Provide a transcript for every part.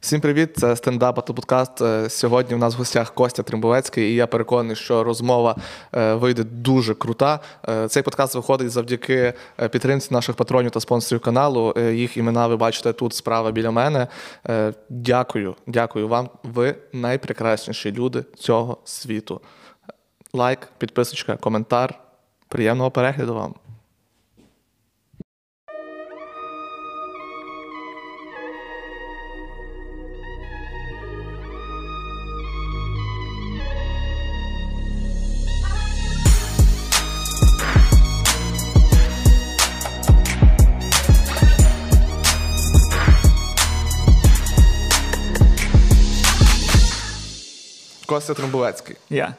Всім привіт, це стендап Батл подкаст. Е, Сьогодні в нас в гостях Костя Тримбовецький, і я переконаний, що розмова е, вийде дуже крута. Е, Цей подкаст виходить завдяки підтримці наших патронів та спонсорів каналу. Їх імена ви бачите тут справа біля мене. Дякую, дякую вам. Ви найпрекрасніші люди цього світу. Лайк, підписочка, коментар. Приємного перегляду вам. Костя Тримбовецький. Я.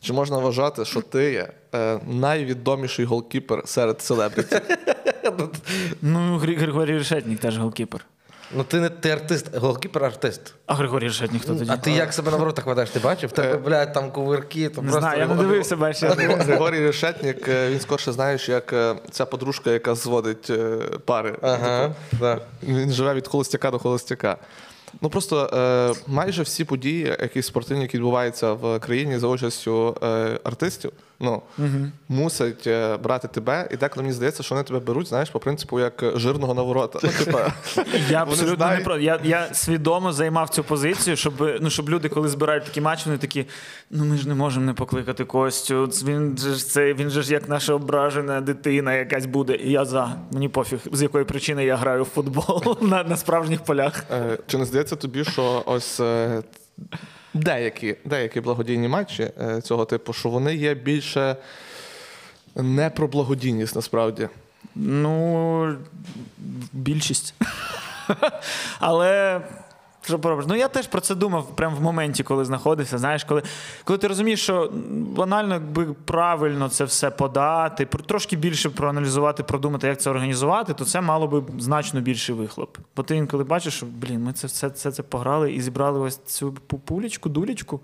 Чи можна вважати, що ти є е, найвідоміший голкіпер серед селебриті? Ну, Грі- Григорій Решетник теж голкіпер. Ну ти не ти артист, голкіпер-артист. А Григорій Решетник хто тоді? А ти як себе на воротах ведеш? Ти бачив? В тебе, блядь, там кувирки, то Не просто. знаю, я не дивився, бачиш. Григорій Решетник, е, він скорше знаєш, як е, ця подружка, яка зводить е, пари. Ага, да. Він живе від холостяка до холостяка. Ну просто е, майже всі події, які спортивні, які відбуваються в країні за участю е, артистів, ну мусять е, брати тебе, і деколи мені здається, що вони тебе беруть, знаєш, по принципу як жирного на ворота. Ну, типа, Я абсолютно знають- не проти. Я, я свідомо займав цю позицію, щоб, ну, щоб люди, коли збирають такі матчі, вони такі: ну ми ж не можемо не покликати Костю. Він же ж це він же ж як наша ображена дитина якась буде. І я за. Мені пофіг, з якої причини я граю в футбол на, на справжніх полях. Е, Чи не здається тобі, що ось е, деякі, деякі благодійні матчі е, цього типу, що вони є більше не про благодійність насправді? Ну, більшість. Але. Що поробиш? Ну я теж про це думав прямо в моменті, коли знаходився. Знаєш, коли, коли ти розумієш, що банально якби правильно це все подати, трошки більше проаналізувати, продумати, як це організувати, то це мало би значно більший вихлоп. Бо ти інколи бачиш, що блін, ми це все це, це пограли і зібрали ось цю пулечку, дулечку.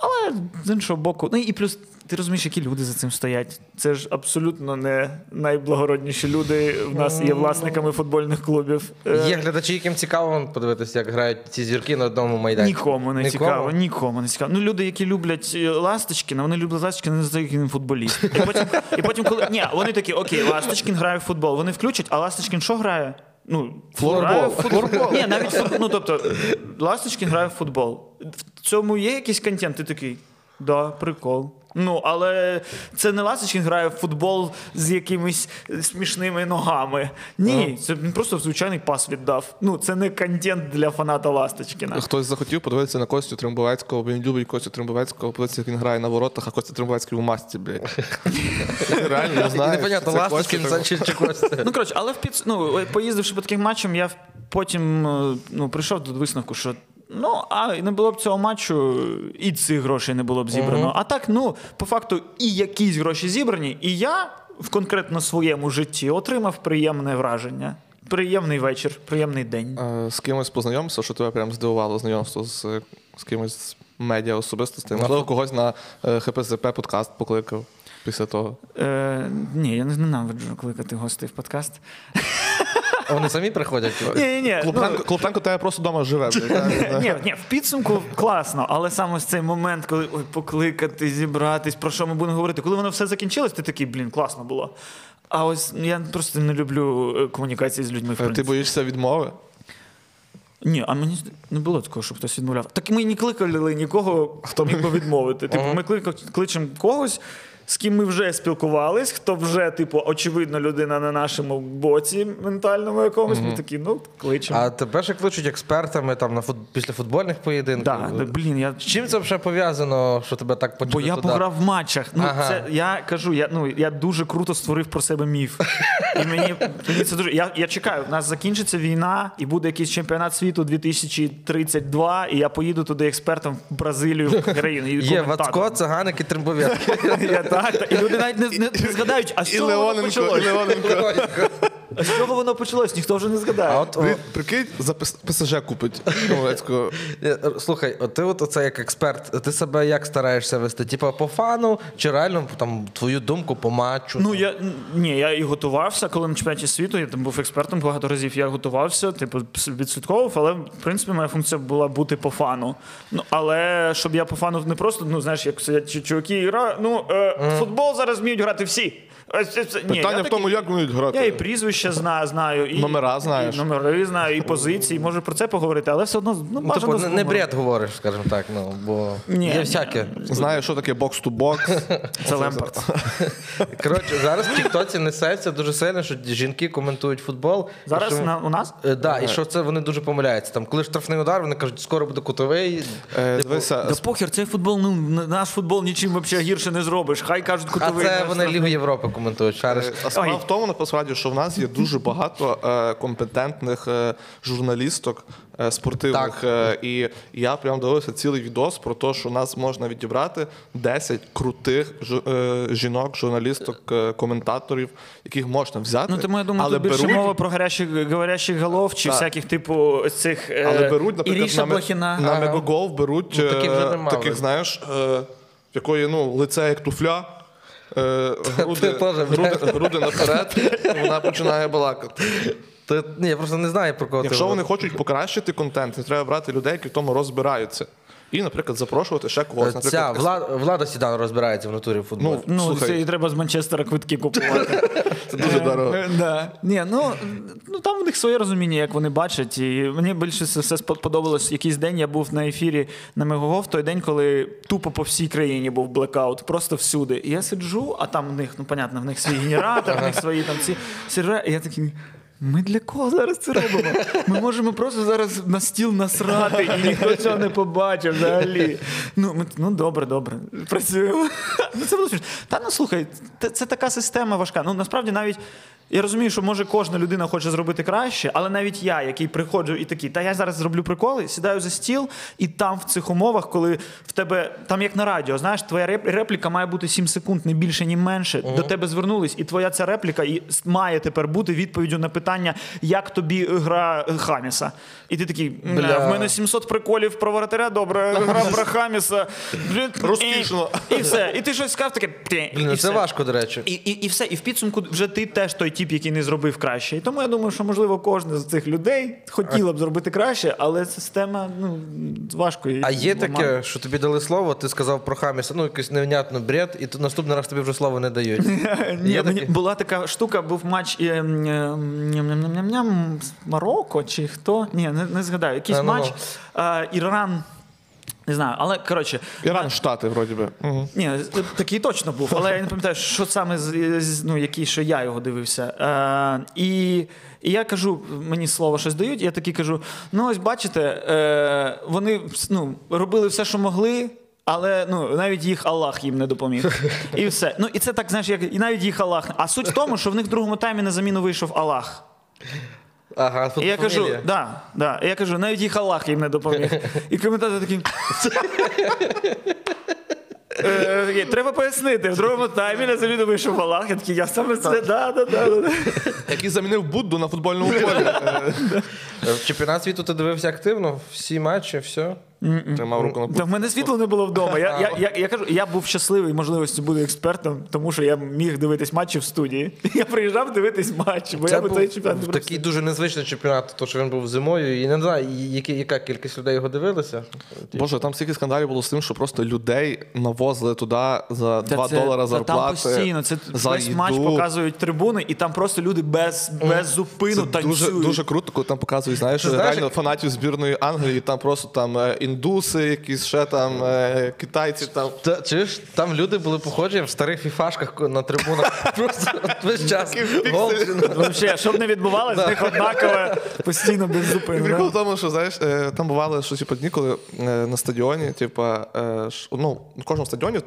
Але з іншого боку, ну і плюс ти розумієш, які люди за цим стоять. Це ж абсолютно не найблагородніші люди в нас є власниками футбольних клубів. Е, Є глядачі, яким цікаво подивитися, як грають ці зірки на одному майданчику. Нікому не Нікому? цікаво, нікому не цікаво. Ну, люди, які люблять е, Ласточкіна, вони люблять Ласточкіна, не знають, який він футболіст. І потім, і потім, коли ні, вони такі, окей, Ласточкін грає в футбол. Вони включать, а Ласточкін що грає? Ну, Флорбол. футбол. Ні, навіть фут- ну, тобто, Ласточкін грає в футбол. Цьому є якийсь контент, ти такий. Да, прикол. Ну, але це не Ласточкін грає в футбол з якимись смішними ногами. Ні, це він просто звичайний пас віддав. Ну, це не контент для фаната Ласточкіна. Хтось захотів подивитися на Костю Тримбовецького, бо він любить Костю Тримбовецького, подивитися, як він грає на воротах, а Костя Тримбовецький у масці, блядь. Реально, не знаю. непонятно, це Ласточкін чи, Костя. Ну, коротше, але в підс... ну, поїздивши по таким матчам, я потім е, ну, прийшов до висновку, що ну, а не було б цього матчу, і цих грошей не було б зібрано. А так, ну, по факту, і якісь гроші зібрані, і я в конкретно своєму житті отримав приємне враження. Приємний вечір, приємний день. Е, З кимось познайомився, що тебе прям здивувало знайомство з, з кимось з медіа особистостей. Можливо, когось на е, ХПЗП подкаст покликав після того. Е, ні, я не ненавиджу кликати гостей в подкаст. А Вони самі приходять. Ні, ні, ні. Клопенко, Клопенко тебе просто вдома живе. Ні, ні, в підсумку класно, але саме ось цей момент, коли ой, покликати, зібратись, про що ми будемо говорити, коли воно все закінчилось, ти такий, блін, класно було. А ось я просто не люблю е, комунікації з людьми. В Е, Ти боїшся відмови? Ні, а мені не було такого, щоб хтось відмовляв. Так ми не кликали нікого, хто міг би відмовити. Типу, ми кличемо когось, з ким ми вже спілкувались, хто вже, типу, очевидно, людина на нашому боці ментальному якомусь. Ми такі, ну, кличемо. А тебе ще кличуть експертами там на фут... після футбольних поєдинків. Да, да, блін, я чим це взагалі пов'язано, що тебе так почали Бо я туди? пограв в матчах. Ну, Ага. це я кажу, я ну я дуже круто створив про себе міф. І мені, мені це дуже. Я, я чекаю, у нас закінчиться війна, і буде якийсь чемпіонат світу 2032, і я поїду туди експертом в Бразилію, в країну. Є. Вацко, Циганик і Тримбов'ятки. Так, так. І люди навіть не, не, не згадають, а з І чого воно Леоненко, і почалось? Леоненко. А з чого воно почалось, ніхто вже не згадає. А от о, При- Прикинь, за ПСЖ купить слухай, от ти от оце як експерт, ти себе як стараєшся вести? Типа по фану чи реально там твою думку по матчу? Ну я ні, я і готувався, коли на чемпіонаті світу. Я там був експертом багато разів. Я готувався, типу, відслідковував, але в принципі моя функція була бути по фану. Ну але щоб я по фану не просто, ну знаєш, як сидять чу- чуваки і грають. Ну е, футбол зараз вміють грати всі. Ось це- це- ні, я Питання в тому, як вміють грати. Я і прізвище знаю, знаю, і Номера знаєш. І номери знаю, і позиції. Можу про це поговорити, але все одно ну, Ну, типу, не, не бред говориш, скажімо так, ну бо Ні, є ні. всяке. Знає, що таке box-to-box. Це Лемпард. Коротше, зараз в Тіктоці несеться дуже сильно, що жінки коментують футбол. Зараз що- на, у нас Е, Да, і що це вони дуже помиляються. Там, коли штрафний удар, вони кажуть, скоро буде кутовий. Е, Типу, Дивися, Да похер, цей футбол, ну наш футбол нічим взагалі гірше не зробиш. Хай кажуть, а це вони. Лігу Європи коментують. Шариш. А справа в тому, насправді, що в нас є дуже багато е, компетентних е, журналісток е, спортивних. Е, і я прям дивився цілий відос про те, що нас можна відібрати 10 крутих жу- е, жінок, журналісток, е, коментаторів, яких можна взяти. Ну, тому я думаю, але тут більше беруть, мова про гарячих, говорящих голов чи Так. всяких, типу, ось цих е, але беруть, наприклад, Іріша на, ме- Блохіна. на Ага. Мегагол беруть Ну, таких вже е, таких, знаєш, е, якої ну, лице як туфля. Е, груди, груди, груди наперед, вона починає балакати. Ні, я просто не знаю про кого Якщо ти вони говориш. хочуть покращити контент, не треба брати людей, які в тому розбираються. І, наприклад, запрошувати ще когось. Ця влада, влада Сідан розбирається в натурі футболу. ну, Ну, слухай, це і треба з Манчестера квитки купувати. це дуже дорого. Е, Да. Ні, ну, ну там в них своє розуміння, як вони бачать. І мені більше все все сподобалось. Якийсь день я був на ефірі на Мегого в той день, коли тупо по всій країні був блекаут, просто всюди. І я сиджу, а там в них, ну понятно, в них свій генератор, в них свої там ці сервери. І я такий. Ми для кого зараз це робимо? Ми можемо просто зараз на стіл насрати, і ніхто цього не побачив взагалі. Ну, ми, ну добре, добре. Працюємо. Ну, це було. Та ну слухай, це, це така система важка. Ну насправді навіть я розумію, що може кожна людина хоче зробити краще, але навіть я, який приходжу і такий, та я зараз зроблю приколи, сідаю за стіл, і там в цих умовах, коли в тебе там як на радіо, знаєш, твоя репліка має бути 7 секунд, не більше, ні менше. До тебе звернулись, і твоя ця репліка і має тепер бути відповіддю на питання, як тобі гра Хаміса. І ти такий, Бля. В мене 700 приколів про воротаря, добре, гра про Хаміса. Розкішно. І, все. І ти щось сказав таке. Блін, ну це важко, до речі. І все. І в підсумку вже ти теж той тип, який не зробив краще. І тому я думаю, що можливо кожна з цих людей хотіла б зробити краще, але система ну важко її. А є ламати. таке, що тобі дали слово, ти сказав про Хаміса, ну якийсь невнятно бред, і наступний раз тобі вже слово не дають. Ні, мені була така штука, був матч е, е, Марокко чи хто? Ні, не, згадаю. Якийсь ну, матч. Е, Іран. Не знаю, але коротше. Іран, Штати, вроді би. Мгм. Ні, такий точно був, але я не пам'ятаю, що саме ну, який, що я його дивився. Е, і, і я кажу, мені слово щось дають, я такий кажу: ну, ось бачите, е, вони ну, робили все, що могли. Але ну навіть їх Аллах їм не допоміг. І все. Ну і це так, знаєш, як і навіть їх Аллах. А суть в тому, що в них в другому таймі на заміну вийшов Аллах. Ага, І я кажу, да, да. І я кажу, навіть їх Аллах їм не допоміг. І коментатор такий. Е, Треба пояснити. В другому таймі на заміну вийшов Аллах. Я такий, я саме це, да, да, да, да. Який замінив Будду на футбольному полі. Е, В чемпіонат світу ти дивився активно, всі матчі, все. Тримав руку на Та в мене світла не було вдома. Я, я, я, я кажу, я був щасливий можливості бути експертом, тому що я міг дивитись матчі в студії. Я приїжджав дивитись матчі, бо я би був цей чемпіонат не такий дуже незвичний чемпіонат, то що він був зимою, і не знаю, які, яка кількість людей його дивилися. Боже, там стільки скандалів було з тим, що просто людей навозили туди за 2 це- долара та зарплати. Там постійно. Це за весь їду. матч показують трибуни, і там просто люди без, без зупину Це дуже, танцюють. дуже круто, коли там показують, знаєш, знаєш, реально як- фанатів збірної Англії, там просто там е, індуси, якісь ще там е, китайці там. Та, чуєш, там люди були похожі в старих фіфашках на трибунах. Просто от весь час. Гол Вообще, щоб не відбувалося, з них однакове постійно без зупину. Прикол в тому, що знаєш, е, там бувало, що типу, дні, коли е, на стадіоні, типу, е, ш- ну, на кожному стадіоні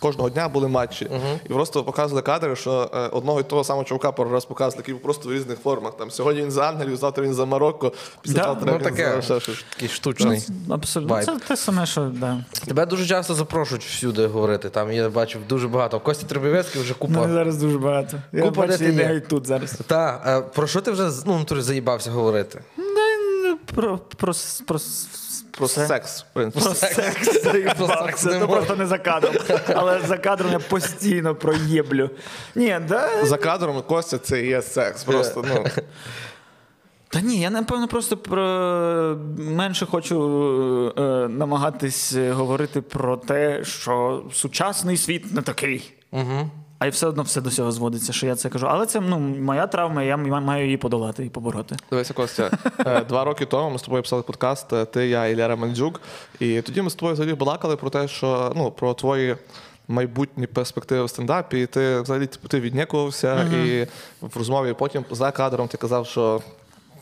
кожного дня були матчі. І просто показували кадри, що е, одного і того самого чувака пару раз показували, який був просто в різних формах. Там сьогодні він за Англію, завтра він за Марокко, після Да, завтра Ну він таке, за ще щось. такий штучний. Абсолютно. Вайб. Це те саме, що да. Тебе дуже часто запрошують всюди говорити. Там я бачив дуже багато. Костя Требівецький вже Мене купа. зараз дуже багато. Я Купа бачу, де ти ідею тут зараз. Та, е, про що ти вже ну, заїбався говорити? Про, про, про, Про секс, в принципі. Про секс секс заїбався. не Це просто не за кадром. Але за кадром я постійно проєблю. Ні, да. За кадром Костя це і є секс. Просто ну Та ні, я напевно просто про менше хочу е, намагатись говорити про те, що сучасний світ не такий. Угу. А й все одно все до цього зводиться, що я це кажу. Але це ну, моя травма, я маю її подолати і побороти. Дивися, Костя, е, два роки тому ми з тобою писали подкаст, е, ти, я і Лера Мандзюк. І тоді ми з тобою взагалі балакали про те, що ну про твої. Майбутні перспективи в стендапі, і ти взагалі типу, ти віднікувався, і в розмові потім за кадром ти казав, що «Ех,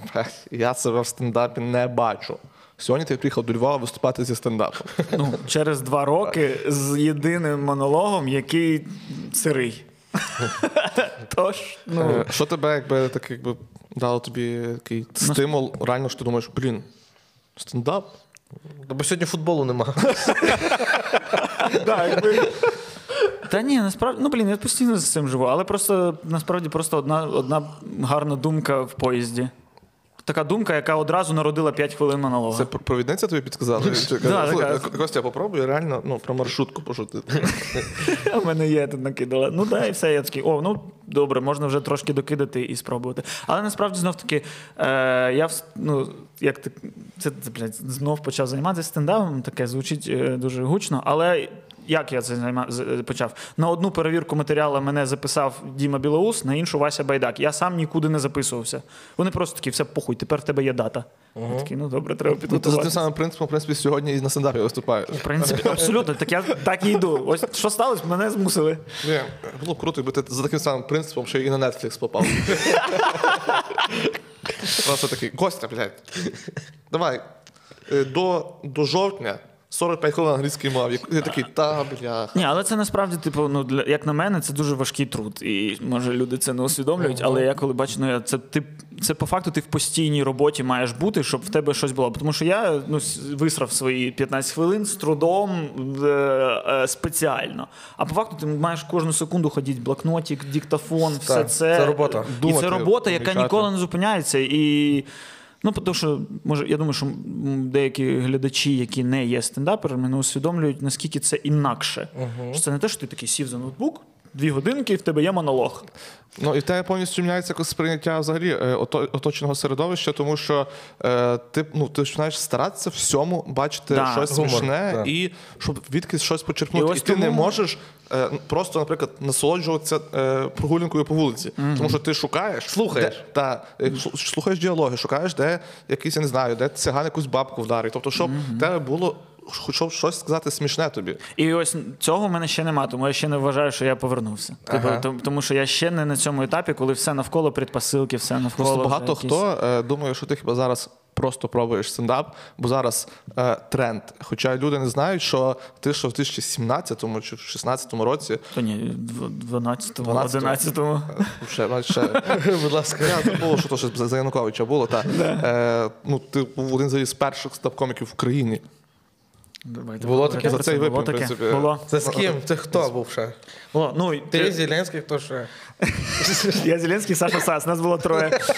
я себе в стендапі не бачу. Сьогодні ти приїхав до Львова виступати зі стендапом. Ну, через два роки з єдиним монологом, який сирий. Тож, ну. Е, Що тебе якби так якби дало тобі такий стимул, реально що ти думаєш, блін, стендап? Бо сьогодні футболу нема. Та ні, насправді, ну блін, я постійно з цим живу, але просто насправді просто одна, одна гарна думка в поїзді. Така думка, яка одразу народила 5 хвилин монолога. Це пр- провідниця тобі така. Костя, попробуй реально ну, про маршрутку пошутити. У мене є тут накидала. Ну да, і все. Я такий, о, ну добре, можна вже трошки докидати і спробувати. Але насправді знов таки, е, я ну, як ти це, це блядь, знов почав займатися стендапом, таке звучить е, дуже гучно, але. Як я це займа... почав? На одну перевірку матеріалу мене записав Діма Білоус, на іншу Вася Байдак. Я сам нікуди не записувався. Вони просто такі, все похуй, тепер в тебе є дата. Я такий, ну добре, треба Ну, ти за тим самим принципом, в принципі, сьогодні і на стендапі виступаєш. В принципі, абсолютно. Так я так і йду. Ось що сталося, мене змусили. Ні, було б круто, якби ти за таким самим принципом, що і на Netflix попав. Просто такий, Костя, блядь, давай, е, до, до жовтня 45 хвилин англійської мови. Я такий, та, бля. Ні, але це насправді, типу, ну для як на мене, це дуже важкий труд. І може люди це не усвідомлюють. Але я коли бачу, ну я це ти це по факту ти в постійній роботі маєш бути, щоб в тебе щось було. Тому що я ну висрав свої 15 хвилин з трудом е, е, спеціально. А по факту ти маєш кожну секунду ходити це диктофон, все це це робота. І Думати, це робота, яка ніколи не зупиняється. І Ну, тому що може, я думаю, що деякі глядачі, які не є стендаперами, не усвідомлюють, наскільки це інакше. Що це не те, що ти такий сів за ноутбук, дві годинки, і в тебе є монолог. Ну і в тебе повністю міняється якось сприйняття взагалі е, оточеного середовища, тому що е, ти ну ти починаєш старатися всьому бачити Да. щось Гумор, смішне так. і щоб відкись щось почерпнути. І, ось ти не можеш е, просто, наприклад, насолоджуватися е, прогулянкою по вулиці, тому що ти шукаєш, Слухаєш. де, та, слу- слухаєш діалоги, шукаєш, де якийсь, я не знаю, де циган якусь бабку вдарить. Тобто, щоб в тебе було щоб щось сказати смішне тобі. І ось цього в мене ще нема, тому я ще не вважаю, що я повернувся. Типу, Ага. тому, тому що я ще не на цьому етапі, коли все навколо предпосилки, все навколо. Просто багато якісь- хто е, думає, що ти хіба зараз просто пробуєш стендап, бо зараз е, тренд. Хоча люди не знають, що ти що в 2017 чи в 16 році То ні, в 12-му, 12-му. 11-му. е, ще, ще Будь ласка. я забув, що то щось за Януковича було. Та, е, ну, ти був один з перших стендап-коміків в країні. Давайте Було таке за цей Було випуск, таке. Було. Це з ким? Це хто був ще? Було. Ну, і Ти, Зеленський, хто ще? Я Зеленський, Саша Сас, нас було троє.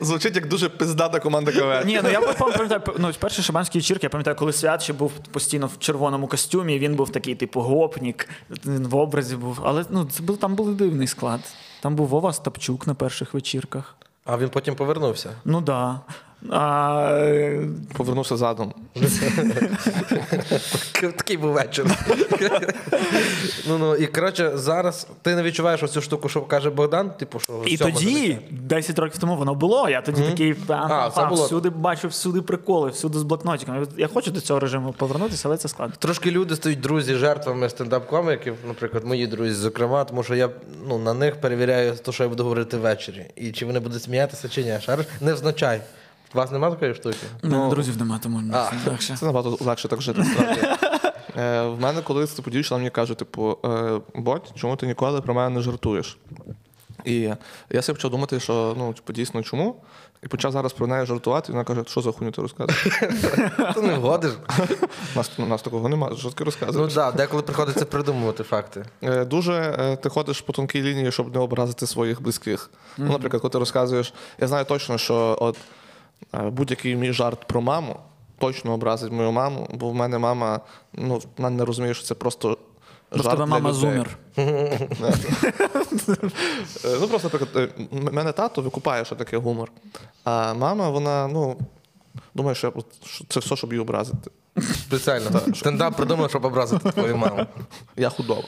Звучить як дуже пиздата команда КВН. Ні, ну я пам'ятаю, ну, перший шабанський вечірки, я пам'ятаю, коли свят ще був постійно в червоному костюмі, він був такий, типу, гопнік, він в образі був. Але ну, це був, там був дивний склад. Там був Вова Стапчук на перших вечірках. А він потім повернувся. Ну да. А, Повернувся задом. Такий був вечір. ну, ну, і коротше, зараз ти не відчуваєш оцю штуку, що каже Богдан, типу, що і тоді, замічає. 10 років тому, воно було. Я тоді такий всюди бачу, всюди приколи, всюди з блокнотиками. Я хочу до цього режиму повернутися, але це складно. Трошки люди стають друзі жертвами стендап-коміків, наприклад, мої друзі, зокрема, тому що я ну, на них перевіряю те, що я буду говорити ввечері. І чи вони будуть сміятися, чи ні. Шариш? Не взначай. У вас немає такої штуки? У мене друзів нема, тому А. легше. Це набагато легше так жити. Е, в мене колись типу, дівчина мені каже: типу, е, Бодь, чому ти ніколи про мене не жартуєш? І я собі почав думати, що ну, типу, дійсно чому? І почав зараз про неї жартувати, і вона каже, що за хуйню ти розказуєш? Ти не годиш. У нас, нас такого немає, що ти Ну так, деколи приходиться придумувати факти. Е, Дуже е, ти ходиш по тонкій лінії, щоб не образити своїх близьких. Ну, наприклад, коли ти розказуєш, я знаю точно, що от будь-який мій жарт про маму точно образить мою маму, бо в мене мама, ну, вона не розуміє, що це просто. Бо жарт тебе мама зумер. Е, Ну просто, наприклад, е, мене тато викупає, що таке гумор. А мама, вона, ну, думає, що це все, щоб її образити. Спеціально. Стендап придумав, щоб образити твою маму. Я худоба.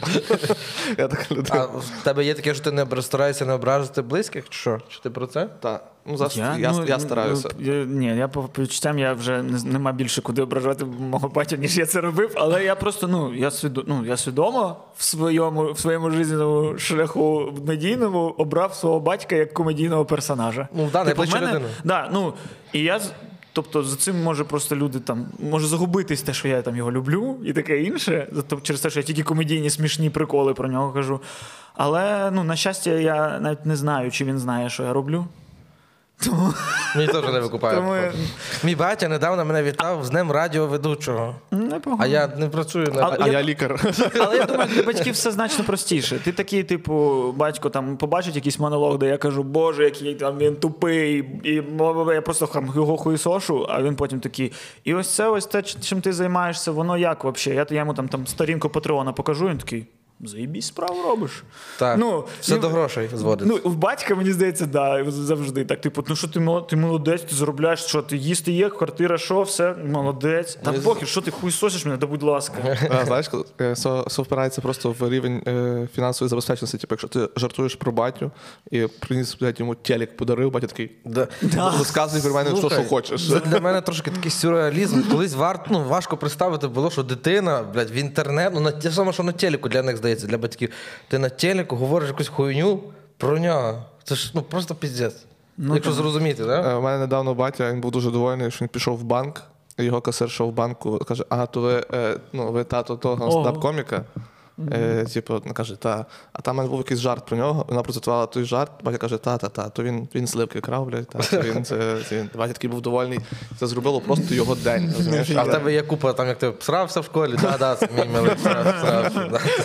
Я така людина. А в тебе є таке, що ти не стараєшся не ображати близьких? Чи що? Чи ти про це? Так. Ну, зараз я, я, ну, стараюся. ну, я- ні, я по по відчуттям я вже не, нема більше куди ображати мого батька, ніж я це робив. Але я просто ну я свідо, ну, я свідомо в своєму в своєму жизненному шляху медійному обрав свого батька як комедійного персонажа. Ну, да, в мене, людину. Да, ну, і я Тобто за цим може просто люди там може загубитись те, що я там його люблю, і таке інше. Тобто через те, що я тільки комедійні смішні приколи про нього кажу. Але ну, на щастя, я навіть не знаю, чи він знає, що я роблю. Тому, Мені теж не викупає. тому Мій батя недавно мене вітав з днем радіоведучого. непогано. А я не працюю на А- А я- я лікар. Але я думаю, для батьків все значно простіше. Ти такий, типу, батько там побачить якийсь монолог, де я кажу, Боже, який там він тупий, і я просто там його хуїсошу, а він потім такий. І ось це, ось те, чим ти займаєшся, воно як взагалі? Я, я йому там, там сторінку Патреона покажу, він такий. Заєбісь справу робиш. Так, Ну, все і- до грошей зводиться. Ну, в батька, мені здається, да, завжди. Так, типу, ну що ти ти молодець, ти заробляєш, що ти їсти є, квартира, що, все, молодець. Та похер, що ти хуйсосиш мене, да будь ласка. А, Знаєш, все впирається просто в рівень е, фінансової забезпеченості. Типу, якщо ти жартуєш про батю і приніс блядь, йому телек подарив, батя такий. Да. Розказуй про мене, що, що хочеш. Для мене трошки такий сюрреалізм. Колись варто ну, важко представити було, що дитина, блядь, в інтернет, ну на те саме, що на телеку для них здається, для батьків. Ти на телеку говориш якусь хуйню про нього. Це ж ну просто піздець. Ну, Якщо так. зрозуміти, так? Е, У мене недавно батя він був дуже довольний, що він пішов в банк. і Його касирша в банку каже: ага, то ви, е, ну, ви тато того Ого. стендап-коміка. Е, типу, вона каже, та. А там в мене був якийсь жарт про нього. Вона процитувала той жарт. Батя каже, та, та, та, то він, він сливки крав, блядь, та, то він, це, це він. Батя такий був довольний. Це зробило просто його день. Розумієш? А в тебе є купа, там як ти всрався в школі, да, да, це мій милий да,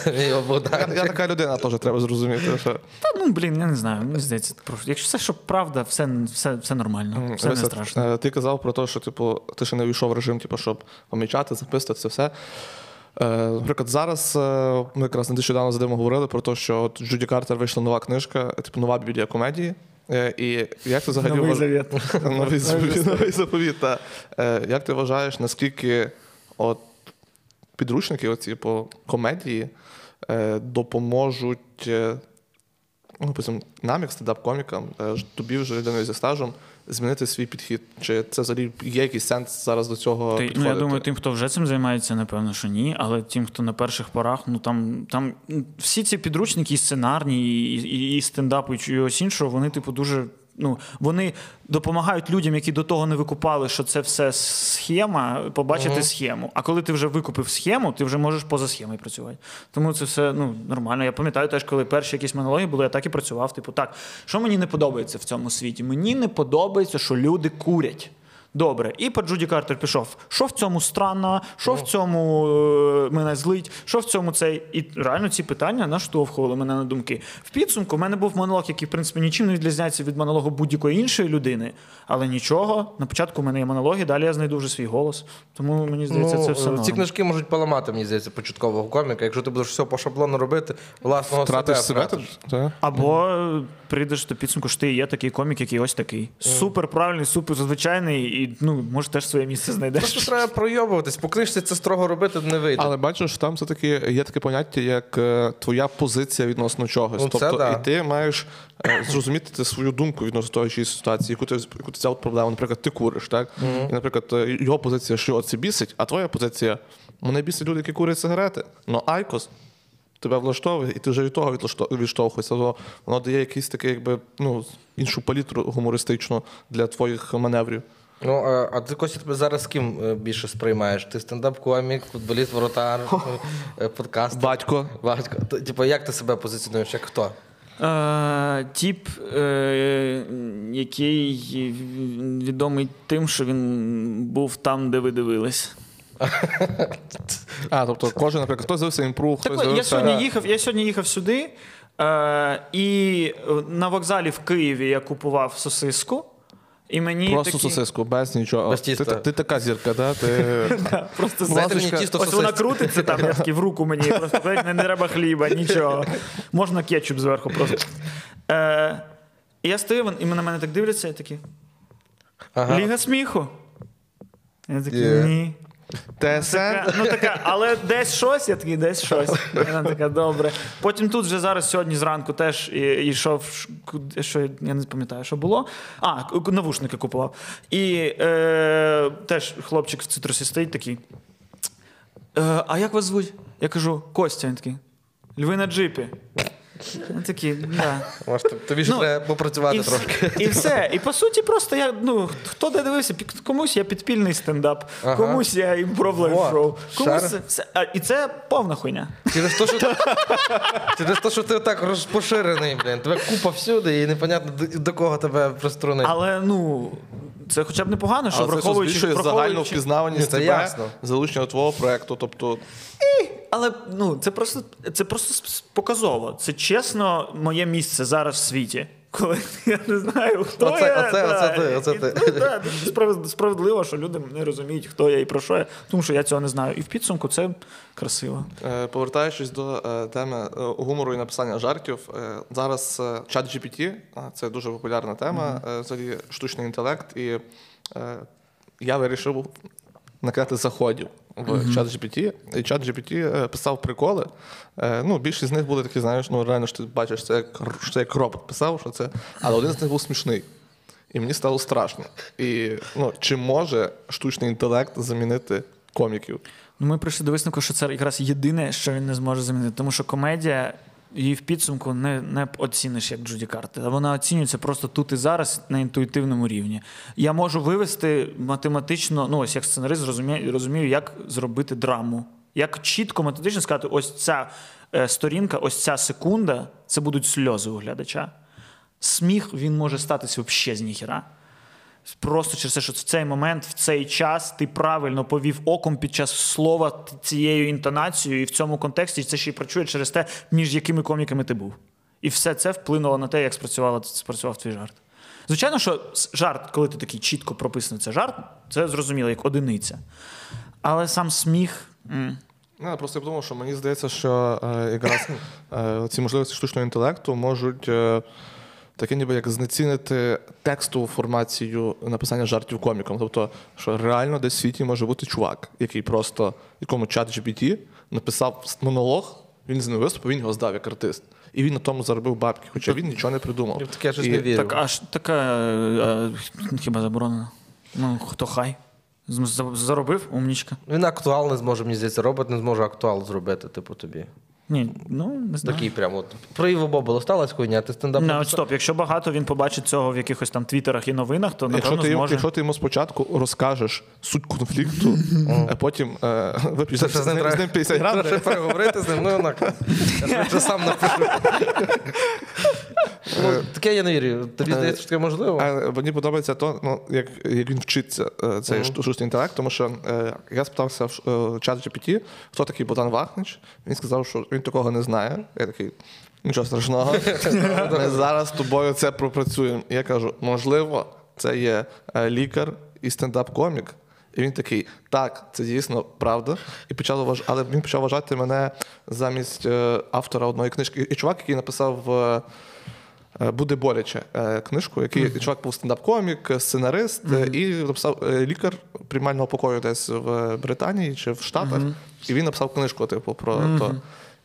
це мій Я, я така людина теж треба зрозуміти. Що... Та ну блін, я не знаю. Мені здається, просто якщо все, що правда, все, все, все нормально, все не страшно. е, Ти казав про те, що типу, ти ще не війшов в режим, типу, щоб помічати, записувати це все. Е, Наприклад, зараз е, ми якраз нещодавно з Димом говорили про те, що от Джуді Картер вийшла нова книжка, типу нова біблія комедії. Е, І як ти взагалі Новий завіт. новий заповіт, новий заповіт. Та. Як ти вважаєш, наскільки от підручники оці по комедії допоможуть ну, нам, як стендап-комікам, тобі вже людиною зі стажем, змінити свій підхід? Чи це взагалі є якийсь сенс зараз до цього? Ти, ну, я думаю, тим, хто вже цим займається, напевно, що ні. Але тим, хто на перших порах, ну там, там ну, всі ці підручники, і сценарні, і, і, і стендапу, і чогось іншого, вони, типу, дуже. Ну, вони допомагають людям, які до того не викупали, що це все схема, побачити схему. А коли ти вже викупив схему, ти вже можеш поза схемою працювати. Тому це все ну, нормально. Я пам'ятаю теж, коли перші якісь монологи були, я так і працював. Типу, так, що мені не подобається в цьому світі? Мені не подобається, що люди курять. Добре, і по Джуді Картер пішов. Що в цьому странно, що в цьому е, мене злить, що в цьому цей. І реально ці питання наштовхували мене на думки. В підсумку в мене був монолог, який, в принципі, нічим не відрізняється від монологу будь-якої іншої людини, але нічого. На початку в мене є монологи, далі я знайду вже свій голос. Тому мені здається, це все Ну, ці книжки можуть поламати, мені здається, початкового коміка. Якщо ти будеш все по шаблону робити, власного Втратиш себе? втратиш. ти- Або е, прийдеш до підсумку, що ти є такий комік, який ось такий. Супер правильний, супер звичайний, і ну, може теж своє місце знайдеш. Просто треба пройобуватись. По книжці це строго робити не вийде. Але бачиш, там все-таки є таке поняття, як е, твоя позиція відносно чогось. Ну, це тобто, да. і ти маєш е, зрозуміти ти свою думку відносно того чи ситуації, яку ти, яку ти взяв проблему. Наприклад, ти куриш, так? І, наприклад, е, його позиція, що це бісить, а твоя позиція мене бісить люди, які курять сигарети. Ну, Айкос. Тебе влаштовує, і ти вже від того відштовхуєшся. Воно дає якийсь такий, якби ну, іншу палітру гумористичну для твоїх маневрів. Ну, а, а ти Костя, тебе зараз з ким е, більше сприймаєш? Ти стендап-комік, футболіст, воротар, е, подкаст? Батько. Батько. Типу, як ти себе позиціонуєш? Як хто? Е, тіп, е, який відомий тим, що він був там, де ви дивились. А, тобто кожен, наприклад, хтось дивився імпрув, Так, хтось я сьогодні їхав, я сьогодні їхав сюди, е, і на вокзалі в Києві я купував сосиску. І мені Просто такі... сосиску, без нічого. Без ти, тіста. ти, ти така зірка, да? Ти... Да, Просто зірка. Ось сосиска. Ось вона крутиться там, я такий в руку мені, просто не, не треба хліба, нічого. Можна кетчуп зверху просто. Е, і я стою, і на мене так дивляться, і такі. Ага. Ліга сміху. Я такий, ні. ТСН? Ну така, але десь щось, я такий, десь щось. Вона така, добре. Потім тут вже зараз сьогодні зранку теж йшов, що я не пам'ятаю, що було. А, навушники купував. І е, теж хлопчик в цитрусі стоїть такий. Е, а як вас звуть? Я кажу, Костя. Він такий. Льви на джипі. Він такий, да. Може, тобі ж Ну, треба попрацювати і, трошки. І все. І по суті, просто я, ну, хто де дивився, комусь я підпільний стендап, Ага. комусь я імпров Во, шоу. Комусь все. І це повна хуйня. Через те, що, через те, що ти так розпоширений, блін. Тебе купа всюди, і непонятно, до, до кого тебе приструнити. Але ну, це хоча б непогано, що Але це враховуючи, загальну впізнаваність це тебе, ясно. залучення твого проекту. Тобто, Але ну, це просто це просто показово. Це чесно моє місце зараз в світі. Коли я не знаю, хто Оце- я. оце- да, оце ти, оце і, ти. Ну, да, справ- справедливо, що люди не розуміють, хто я і про що я, тому що я цього не знаю. І в підсумку це красиво. Е, Повертаючись до е, теми е, гумору і написання жартів, е, зараз е, чат GPT – це дуже популярна тема, е, взагалі штучний інтелект, і е, я вирішив накидати заходів в чат GPT. І чат GPT е, писав приколи. Е, Ну, більшість з них були такі, знаєш, ну реально ж ти бачиш, це як, що як робот писав, що це. Але один з них був смішний. І мені стало страшно. І ну, чи може штучний інтелект замінити коміків? Ну, ми прийшли до висновку, що це якраз єдине, що він не зможе замінити. Тому що комедія її в підсумку не, не оціниш як Джуді Карти. А Вона оцінюється просто тут і зараз на інтуїтивному рівні. Я можу вивести математично, ну ось як сценарист розумію, розумію, як зробити драму. Як чітко математично сказати, ось ця е, сторінка, ось ця секунда, це будуть сльози у глядача. Сміх він може статися взагалі з ніхіра. Просто через те, що в цей момент, в цей час ти правильно повів оком під час слова цією інтонацією, і в цьому контексті це ще й працює через те, між якими коміками ти був. І все це вплинуло на те, як спрацювала, спрацював твій жарт. Звичайно, що жарт, коли ти такий чітко прописаний, це жарт, це зрозуміло, як одиниця. Але сам сміх. м, Ну, я просто я подумав, що мені здається, що е, якраз е, ці можливості штучного інтелекту можуть е, таке ніби як знецінити текстову формацію написання жартів коміком. Тобто, що реально десь в світі може бути чувак, який просто якому чат GPT написав монолог, він з ним виступив, він його здав як артист. І він на тому заробив бабки, хоча він нічого не придумав. Таке І- не вірю. Так, аж така е, е, хіба заборонено? Ну, хто хай? Заробив, умнічка. Він актуал не зможе, мені здається, робот не зможе актуал зробити, типу, тобі. Ні, ну не знаю. Такий прямо. От. Про Іво Боболо сталася хуйня, ти стендап Не, от стоп, якщо багато він побачить цього в якихось там твіттерах і новинах, то Якщо напевно ти, зможе. якщо ти йому спочатку розкажеш суть конфлікту, а потім е, вип'єш Це з, з ним ним- з ним 50 грам, Треба переговорити з ним, ну я вже сам напишу. Ну, Таке я не вірю. Тобі здається, що таке можливо? А мені подобається то, ну, як, як він вчиться е, цей штучний інтелект, тому що е, я спитався в е, чат GPT, хто такий Богдан Вахнич. Він сказав, що він такого не знає. Я такий. Нічого страшного. Ми зараз з тобою це пропрацюємо. І я кажу, можливо, це є е, лікар і стендап-комік. І він такий, так, це дійсно правда. І почав вваж... Але він почав вважати мене замість е, автора одної книжки. І чувак, який написав е, е, Буде боляче е, книжку, який чувак був стендап-комік, сценарист е, і написав лікар приймального покою десь в Британії чи в Штатах. І він написав книжку, типу, про то.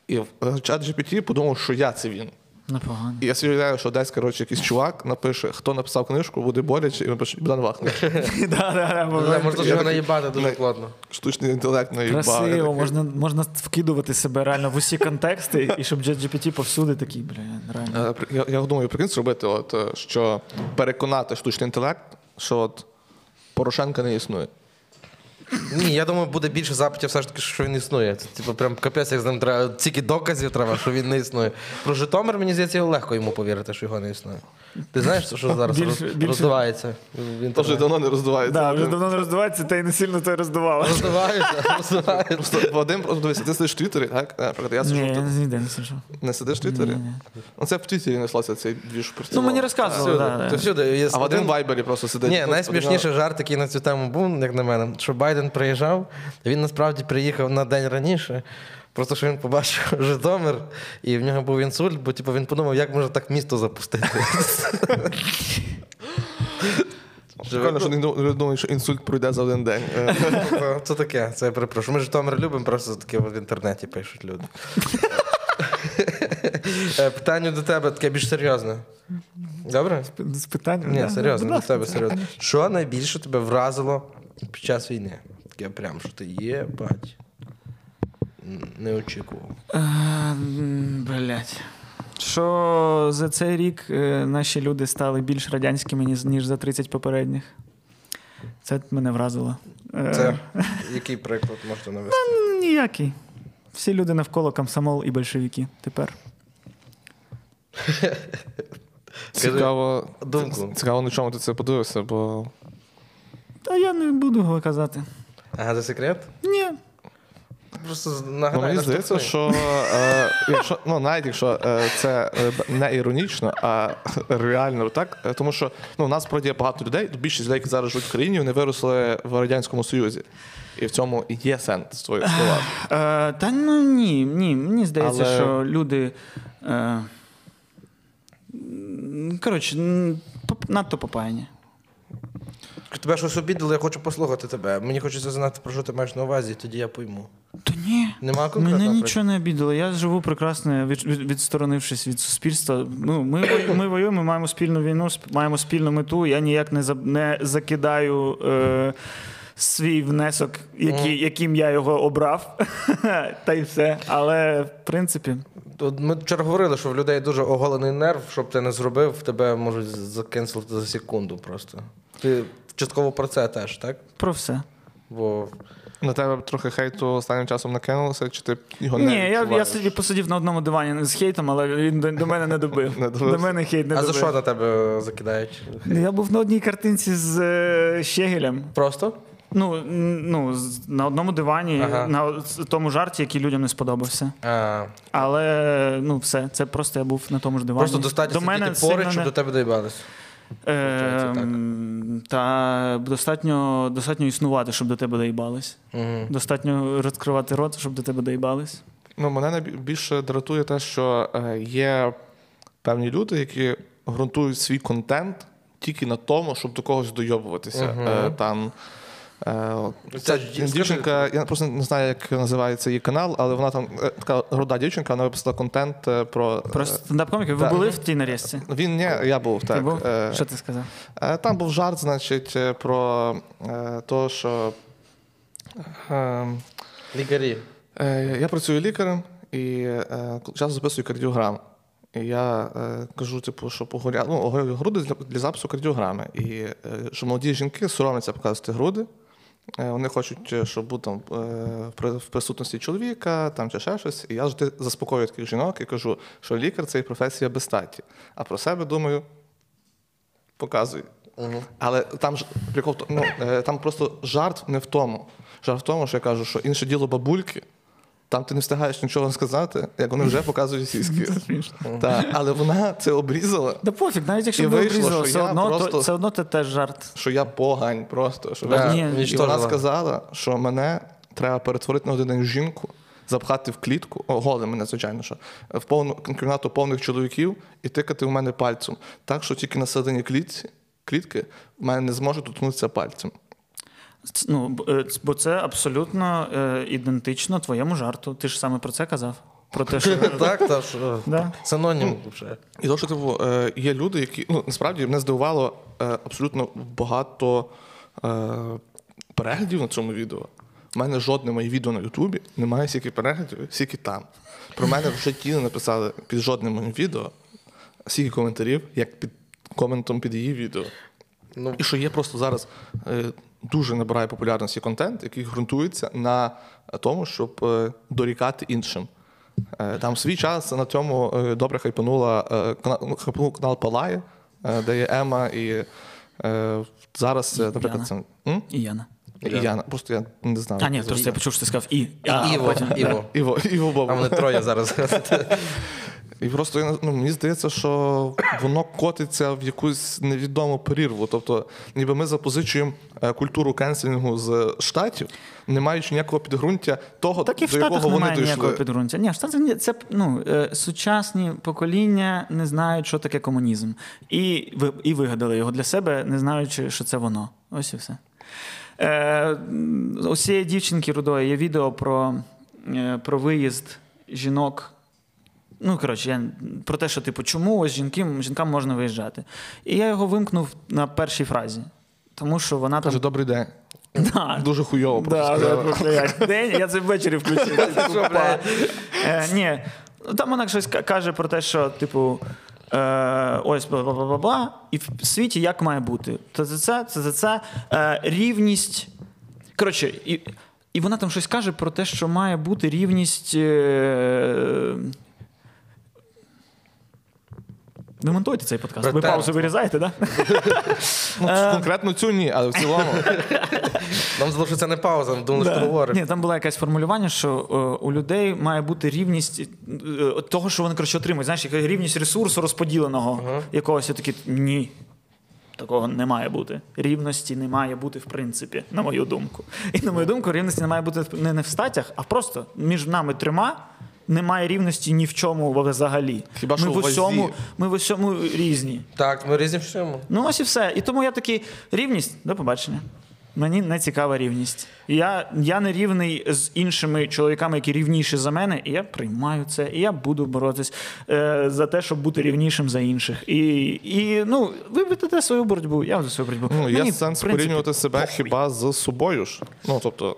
І в чат GPT подумав, що я це він. Непогано. І я собі уявляю, що десь, коротше, якийсь чувак напише, хто написав книжку, буде боляче, і напише Богдан Вахнич. Не, Можна ж його наїбати дуже плотно. Штучний інтелект наїбав. Я Красиво, можна, можна вкидувати себе реально в усі контексти, і щоб GPT повсюди такий, бля, реально. Е, Я, я думаю, прикинь зробити, от, е, що переконати штучний інтелект, що от Порошенка не існує. Ні, я думаю, буде більше запитів все ж таки, що він існує. Це типу прям капець, як з ним треба. Тільки доказів треба, що він не існує. Про Житомир, мені здається, легко йому повірити, що його не існує. Ти знаєш, що зараз Більше- роз- більше- роздувається? в То вже давно не роздувається. Да, вже давно не роздувається, та й не сильно то й роздувало. Роздувається, роздувається. Просто Вадим, просто дивися, ти сидиш в Твіттері, так? Е, Наприклад, я Ні, сиджу я ніде не сиджу. Не сидиш в Твіттері? Ну це в Твіттері неслося цей двіж Ну, мені розказували, да, То да. всюди. Є А Вадим один- в Вайбері просто сидить. Ні, найсмішніший жарт, який на цю тему був, як на мене, що Байден приїжджав, він насправді приїхав на день раніше. Просто що він побачив Житомир, і в нього був інсульт, бо типу, він подумав, як можна так місто запустити. Прикольно, що не думаю, що інсульт пройде за один день. Е, Тобто, Це таке, це я перепрошую. Ми Житомир любимо, просто таке в інтернеті пишуть люди. Е, Питання до тебе таке більш серйозне. Добре? З питанням? Ні, да, серйозно, до тебе серйозно. Що найбільше тебе вразило під час війни? Таке прям, що ти є, бать. Не очікував. Е, Блять. Що за цей рік е, наші люди стали більш радянськими, ніж, за 30 попередніх. Це мене вразило. Е, Це який приклад можете навести? м, Ніякий. Всі люди навколо комсомол і большевики тепер. Цікаво, думку. цікаво, на чому ти це подивився, бо Та я не буду його казати. Ага, це секрет? Просто Ну, мені здається, що е, якщо ну навіть якщо е, це е, не іронічно, а реально так, тому що ну у нас справді є багато людей. Більшість людей, які зараз живуть в країні, вони виросли в радянському союзі, і в цьому є сенс твоїх словах. Е, та ну ні, ні. Мені здається, Але- що люди. Е, коротше, надто попаяні. Тебе щось обідало, я хочу послухати тебе. Мені хочеться знати, про що ти маєш на увазі, тоді я пойму. Та ні. Нема Мене нічого не обідало. Я живу прекрасно, від, від, відсторонившись від суспільства. Ну, ми, ми воюємо, ми маємо спільну війну, маємо спільну мету. Я ніяк не, за, не закидаю е, свій внесок, який, яким я його обрав. Та й все. Але в принципі, Ми вчора говорили, що в людей дуже оголений нерв, щоб ти не зробив, тебе можуть закенселити за секунду просто. Ти частково про це теж, так? про все. Бо На тебе трохи хейту останнім часом накинулося, чи ти його не Ні, я, я собі посидів на одному дивані з хейтом, але він до, до мене не добив. Не до мене хейт не а за що на тебе закидають? Я був на одній картинці з е, Щегелем. Просто? Ну, ну, на одному дивані, Ага. на тому жарті, який людям не сподобався. А, Але ну все, це просто я був на тому ж дивані. просто достатньо до мене сидіти поруч, щоб не- до тебе доїбались. Е. Та достатньо, достатньо існувати, щоб до тебе доїбались. Угу. Достатньо розкривати рот, щоб до тебе доїбались. Ну, мене найбільше дратує те, що е, є певні люди, які ґрунтують свій контент тільки на тому, щоб до когось дойобуватися. Угу. там, е, ця дівчинка, я просто не знаю, як називається її канал, але вона там е, така руда дівчинка, вона виписала контент е, про. е, стендап-коміки, ви були в тій нарізці? Він ні, я був Ти так. був? е, Що ти сказав? Е, Там був жарт, значить, е, про е, те, що е, Лікарі. е, я працюю лікарем і е, часто записую кардіограм. І я е, кажу, типу, що погоря... ну, груди для, для запису кардіограми. І е, що молоді жінки соромляться показувати груди. Е, вони хочуть, е, щоб був там е, в присутності чоловіка там, чи ще щось. І я завжди заспокоюю таких жінок і кажу, що лікар це і професія без статі. А про себе думаю, показуй. Але там ж прикол, ну, там просто жарт не в тому. Жарт в тому, що я кажу, що інше діло бабульки. Там ти не встигаєш нічого сказати, як вони вже показують сіськи. Так, але вона це обрізала, Да пофіг, навіть якщо б вийшло, все я одно, то, просто- все одно це теж жарт. що я погань просто. Що Да, Ні, і вона сказала, що мене треба перетворити на один жінку, запхати в клітку, о, голим мене, звичайно, що в повну кімнату повних чоловіків і тикати в мене пальцем. Так, що тільки на середині клітці, клітки в мене не зможе доткнутися пальцем. Ну, е, бо це абсолютно е, ідентично твоєму жарту. Ти ж саме про це казав. Про те, що Так, та ж. Синонім вже. І то, що типу, е, є люди, які ну насправді мене здивувало е, абсолютно багато е, переглядів на цьому відео. У мене жодне моє відео на Ютубі немає стільки переглядів, скільки там. Про мене в житті не написали під жодним моїм відео, стільки коментарів, як під коментом під її відео. Ну. І що є просто зараз е, дуже набирає популярності контент, який ґрунтується на тому, щоб е, дорікати іншим. Е, Там в свій час на цьому е, добре хайпанула ну, хайпанув канал Палає, де є Ема, і зараз, наприклад, це. М? І Яна. І Яна. Просто я не знаю. А, ні, просто я почув, що ти сказав і. І А, Іво, потім- Іво. Іво, Іво. А вони троє зараз. І просто ну, мені здається, що воно котиться в якусь невідому прірву. Тобто, ніби ми запозичуємо е, культуру кенселінгу з штатів, не маючи ніякого підґрунтя того, Так і в до якого вони немає ніякого підґрунтя. Ні, ні, це ну, е, сучасні покоління не знають, що таке комунізм. І, і вигадали його для себе, не знаючи, що це воно. Ось і все. Е, у цієї дівчинки рудої є відео про, е, про виїзд жінок. Ну, коротше, я, про те, що, типу, чому ось жінки, жінкам можна виїжджати. І я його вимкнув на першій фразі. Тому що вона там. Каже, добрий день. Да, Дуже хуйово просто Да, да, просто як день, я це ввечері включив. Ти. Е, Ні, там вона щось каже про те, що, типу, е, ось бла-бла-бла-бла, і в світі як має бути. Це це, це, це, це е, рівність. Коротше, і, і вона там щось каже про те, що має бути рівність. Е, ви монтуєте цей подкаст? Ви паузу вирізаєте, так? Да? Ну, Е. конкретно цю ні, але в цілому. Нам здалося, що це не пауза, ми думали, що Да. ти говориш. Ні, там було якесь формулювання, що е, у людей має бути рівність е, того, що вони коротше отримують. Знаєш, яка рівність ресурсу розподіленого якогось я такі. Ні. Такого не має бути. Рівності не має бути, в принципі, на мою думку. І на мою думку, рівності не має бути не в статях, а просто між нами трьома немає рівності ні в чому взагалі. Хіба ми що в усьому, ми в усьому різні. Так, ми різні в всьому. Ну, ось і все. І тому я такий рівність, до побачення. Мені не цікава рівність. Я, я не рівний з іншими чоловіками, які рівніші за мене, і я приймаю це, і я буду боротись е, за те, щоб бути рівнішим за інших. І, і ну, ви ведете свою боротьбу, я веду свою боротьбу. Ну, є Мені, сенс принципі, порівнювати себе хіба з собою ж. Ну, тобто,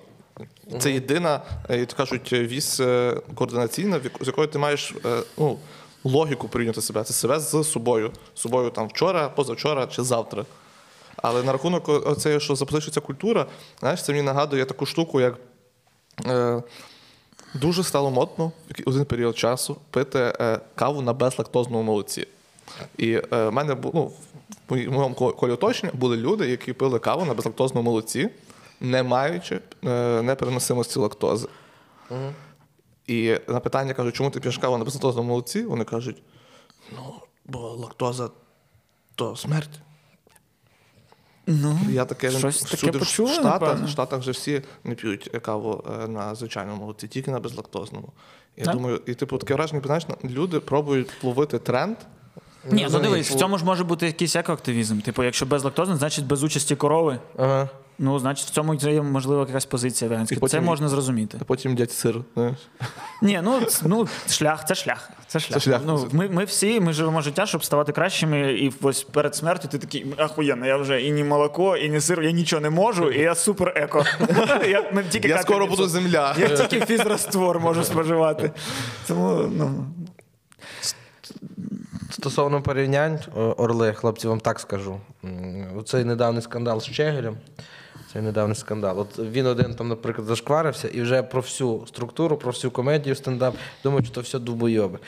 це єдина, е, як то кажуть, вісь е, координаційна, з якою ти маєш е, ну, логіку порівнювати себе. Це себе з собою. З собою там вчора, позавчора чи завтра. Але на рахунок оцеї, що запозичується культура, знаєш, це мені нагадує таку штуку, як е, дуже стало модно в один період часу пити е, каву на безлактозному молоці. І е, в мене ну, в моєму колі оточення були люди, які пили каву на безлактозному молоці, не маючи е, непереносимості лактози. І на питання кажуть, чому ти п'єш каву на безлактозному молоці? Вони кажуть: ну, бо лактоза то смерть. Ну, Я таке Щось таке всюди в почули, Штатах, в Штатах вже всі не п'ють каву е, на звичайному молоці, тільки на безлактозному. Я Так. думаю, і типу таке враження, знаєш, люди пробують ловити тренд. Ні, ну дивись, в цьому ж може бути якийсь екоактивізм. Типу, якщо безлактозний, значить без участі корови. Ага. Ну, значить, в цьому є можливо якась позиція веганська. І потім- Це можна зрозуміти. А потім їдять сир. Знаєш. Ні, ну, ц- ну шлях, це шлях. Це шлях. шлях. Ну, ми, ми всі ми живемо життя, щоб ставати кращими, і ось перед смертю ти такий ахуєнно, я вже і ні молоко, і ні сир, я нічого не можу, і я супер еко. Я, не тільки Я капельницю. скоро буду земля. Я тільки фізраствор можу споживати. Тому, ну. Стосовно порівнянь, о, Орли, хлопці, вам так скажу. Оцей недавній скандал з Чегелем. Цей недавній скандал. От він один там, наприклад, зашкварився і вже про всю структуру, про всю комедію стендап. Думаю, що то все дубойоби.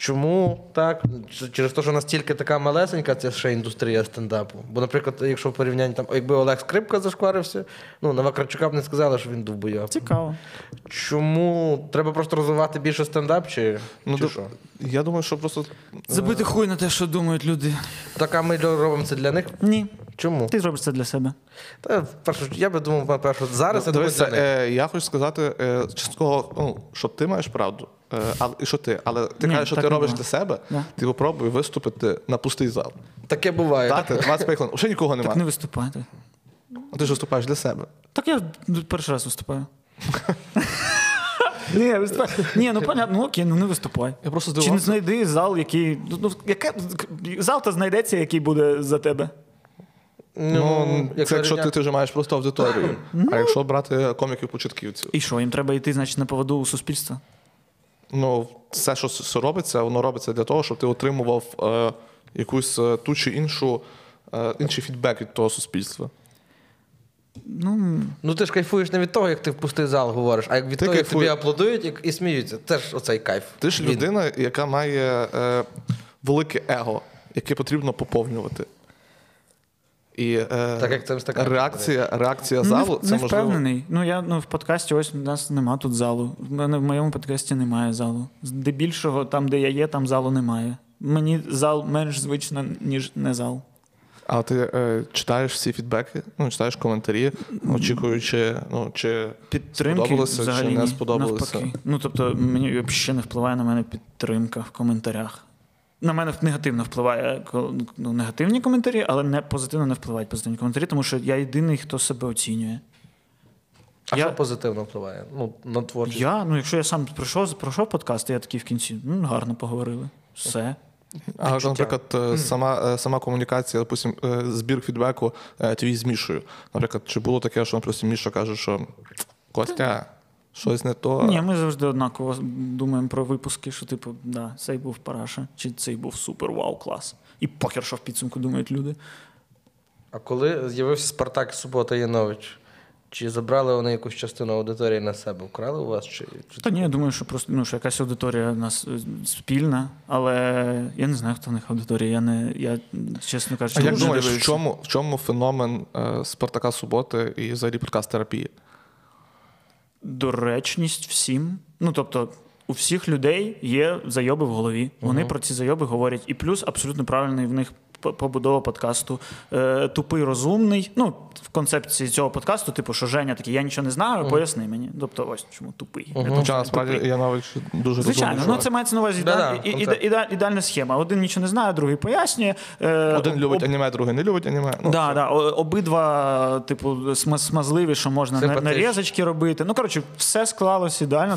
Чому так? Через те, що настільки така малесенька ця ще індустрія стендапу. Бо, наприклад, якщо в порівнянні там, якби Олег Скрипка зашкварився, ну на Вакарчука б не сказали, що він довбойоб. Цікаво. Чому треба просто розвивати більше стендап, чи, Ну, чи до- що? Я думаю, що просто Забити хуй на те, що думають люди. Так, а ми робимо це для них. Ні. Чому? Ти зробиш це для себе. Та, першу, я би думав, першу, зараз я думаю, Дивися, для них. е, я хочу сказати е, частково, ну, що ти маєш правду, е, але і що ти, але ти Ні, кажеш, що так ти не робиш було. для себе, Да. ти попробуй виступити на пустий зал. Таке буває. Дати 25 хвилин, вже нікого Так не немає. виступайте. Ти ж виступаєш для себе. Так я перший раз виступаю. Ні. Ні, ну понятно, ну окей, ну не виступай. Я просто Чи не здивувався. знайди зал, який. Ну, ну, яке, зал то знайдеться, який буде за тебе. Ну, це якщо ти, ти вже маєш просто аудиторію. А якщо брати коміків-початківців, І що, їм треба йти, значить, на поводу у суспільства? Ну все, що робиться, воно робиться для того, щоб ти отримував е, якусь е, ту чи іншу, е, інший фідбек від того суспільства. Ну, Ну ти ж кайфуєш не від того, як ти в пустий зал говориш, а як від Ти того, як тобі аплодують і, і сміються. Теж оцей кайф. Ти ж Він. людина, яка має е, велике его, яке потрібно поповнювати. І е, Так, як це стакані, реакція, реакція залу в- це не можливо. впевнений. Ну, я ну, в подкасті ось у нас нема тут залу. В мене в моєму подкасті немає залу. Здебільшого, там, де я є, там залу немає. Мені зал менш звично, ніж не зал. А ти е, читаєш всі фідбеки, ну, читаєш коментарі, очікуючи, ну, чи Підтримки сподобалося, взагалі чи не сподобалося. навпаки. Ну, тобто, мені взагалі не впливає на мене підтримка в коментарях. На мене негативно впливає ну, негативні коментарі, але не позитивно не впливають позитивні коментарі, тому що я єдиний, хто себе оцінює. А Я- що позитивно впливає? Ну, на творчість. Я, ну якщо я сам пройшов, пройшов подкаст, і я такий в кінці, ну гарно поговорили. Все. А, наприклад, е, сама, е, сама комунікація, допустим, е, збір фідбеку твій з Мішою. Наприклад, чи було таке, що наприклад, Міша каже, що Костя, щось не то. Ні, ми завжди однаково думаємо про випуски, що типу, да, цей був параша, чи цей був супер вау клас. І похер, що в підсумку думають люди. А коли з'явився Спартак Субота Янович, чи забрали вони якусь частину аудиторії на себе? Вкрали у вас? Чи, чи... Та ні, я думаю, що просто ну, що якась аудиторія у нас е, спільна, але я не знаю, хто в них аудиторія. Я не я чесно кажучи, А як думаєш, в чому, в чому феномен е, Спартака Суботи і взагалі подкаст терапії? Доречність всім. Ну тобто, у всіх людей є зайоби в голові. Вони про ці зайоби говорять. І плюс абсолютно правильний в них побудова подкасту. Е, тупий розумний. Ну, в концепції цього подкасту, типу, що Женя такий, я нічого не знаю, поясни мені. Тобто, ось чому тупий. Я насправді Янович дуже Звичайно, ну це мається на увазі ідеальна схема. Один нічого не знає, другий пояснює. Е, Один об- любить об- аніме, другий не любить аніме. Ну, да, да, обидва, типу, сма- смазливі, що можна нарізочки робити. Ну, коротше, все склалось ідеально.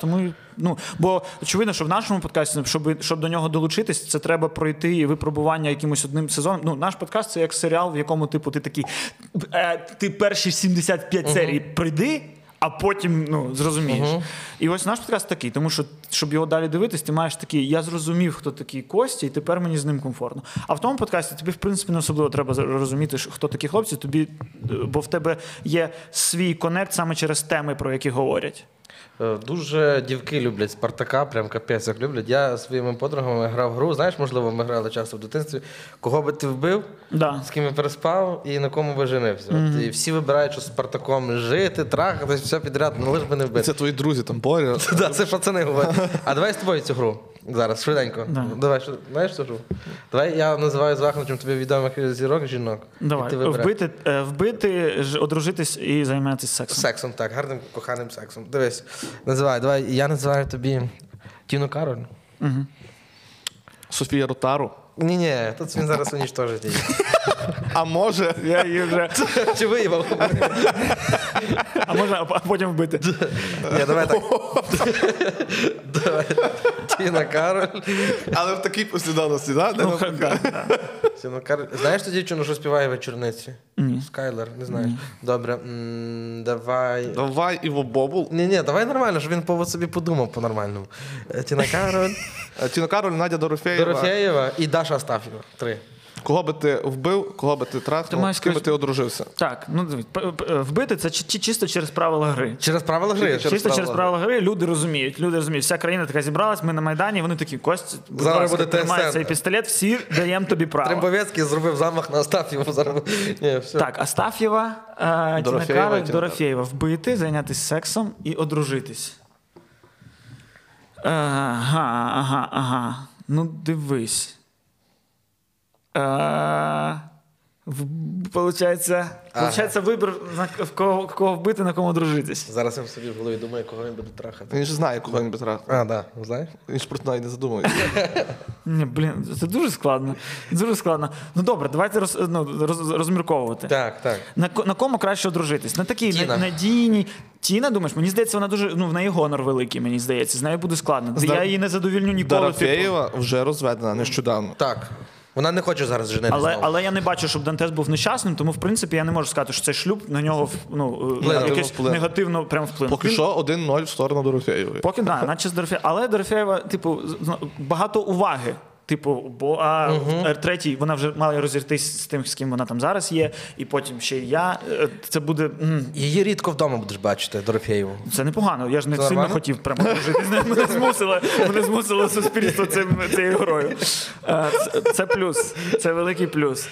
Тому Ну, бо очевидно, що в нашому подкасті, щоб, щоб до нього долучитись, це треба пройти і випробування якимось одним сезоном. Ну, наш подкаст це як серіал, в якому, типу, ти такий, е, ти перші 75 серій пройди. А потім ну, зрозумієш. І ось наш подкаст такий, тому що, щоб його далі дивитись, ти маєш такий, я зрозумів, хто такий Костя, і тепер мені з ним комфортно. А в тому подкасті тобі, в принципі, не особливо треба розуміти, хто такі хлопці, тобі, бо в тебе є свій конект саме через теми, про які говорять. Е, Дуже дівки люблять Спартака, прям капець як люблять. Я зі своїми подругами грав гру. Знаєш, можливо, ми грали часто в дитинстві. Кого би ти вбив, Да. з ким я переспав і на кому би женився. От, і всі вибирають, що з Спартаком жити, трахатись, все підряд, ну лиш би не вбити. це твої друзі, там Боря. Да, це пацани говорять. А давай з тобою цю гру. Зараз, швиденько. Да. Давай, що- знаєш що? Давай я називаю звахнучем тобі відомих зірок жінок. і ти вбити, е, вбити, одружитись і займатися сексом. Сексом, так, гарним коханим сексом. Дивись, називай, давай, я називаю тобі Тіну Кароль. Софія Ротару. Ні, ні, тут він зараз уніштожить її. А може, Я її вже, Чи виїбав? а можна а потім вбити. Ні, давай так. Давай. Тіна Кароль. але в такій послідовності, да? Ну. Тіна Кароль. Знаєш ту дівчину, що співає вечорниці? Скайлер, не знаєш. Добре. Давай. Давай Іво Бобул. Ні, ні, давай нормально, щоб він по собі подумав по-нормальному. Е, Тіна Кароль, Тіна Кароль, Надя Дорофєєва. Дорофєєва і Даша Астафєва. Три. Кого би ти вбив, кого би ти маєш з ким би ти одружився? Так, ну вбити це чи- чи- чисто через правила гри. Через правила гри. Через Чисто через правила правила гри люди розуміють. Люди розуміють, вся країна така зібралась, ми на Майдані, вони такі, Кость, будь Зараз ласка, буде тримай цей пістолет, всі даємо тобі право. Трембовецький зробив замах на Астафєву. Зараз. Ні, все. Так, Астаф'єва, е, Тіна Дорофєєва, Дорофєєва. Вбити, зайнятися сексом і одружитись. Е, Ага, ага, ага. Ну, дивись. В- Получається, получається вибір, на в кого, кого вбити, на кому одружитись. Зараз я в собі в голові думаю, кого він буде трахати. Він ж знає, кого він би трахнув. А, да, знаєш? Він ж просто навіть не задумується. Ні, блін, це дуже складно. Дуже складно. Ну добре, давайте роз, ну, роз, розмірковувати. Так, так. На, на кому краще одружитись? На такій Тіна. надійній. Тіна, думаєш, мені здається, вона дуже. Ну, в неї гонор великий, мені здається. З нею буде складно. З Я її не задовільню ніколи. Типу. Дорофєєва вже розведена нещодавно. Так. Вона не хоче зараз женитися. Але, знову. але я не бачу, щоб Дантес був нещасним, тому в принципі я не можу сказати, що цей шлюб на нього ну, е, Негативно якесь вплине. негативно прям вплинув. Поки Він- що 1-0 в сторону Дорофєєвої. Поки да, наче з Дорофєєва. Але Дорофєєва, типу, з- багато уваги. Типу, бо а е, третій вона вже мала розійтись з тим, з ким вона там зараз є, і потім ще й я. Е, Це буде. Її рідко вдома будеш бачити, Дорофєєву. Це непогано. Я ж не Це сильно нормально? хотів прямо жити. Мене змусило, мене змусило суспільство цим, цією грою. Е, Це, це плюс. Це великий плюс.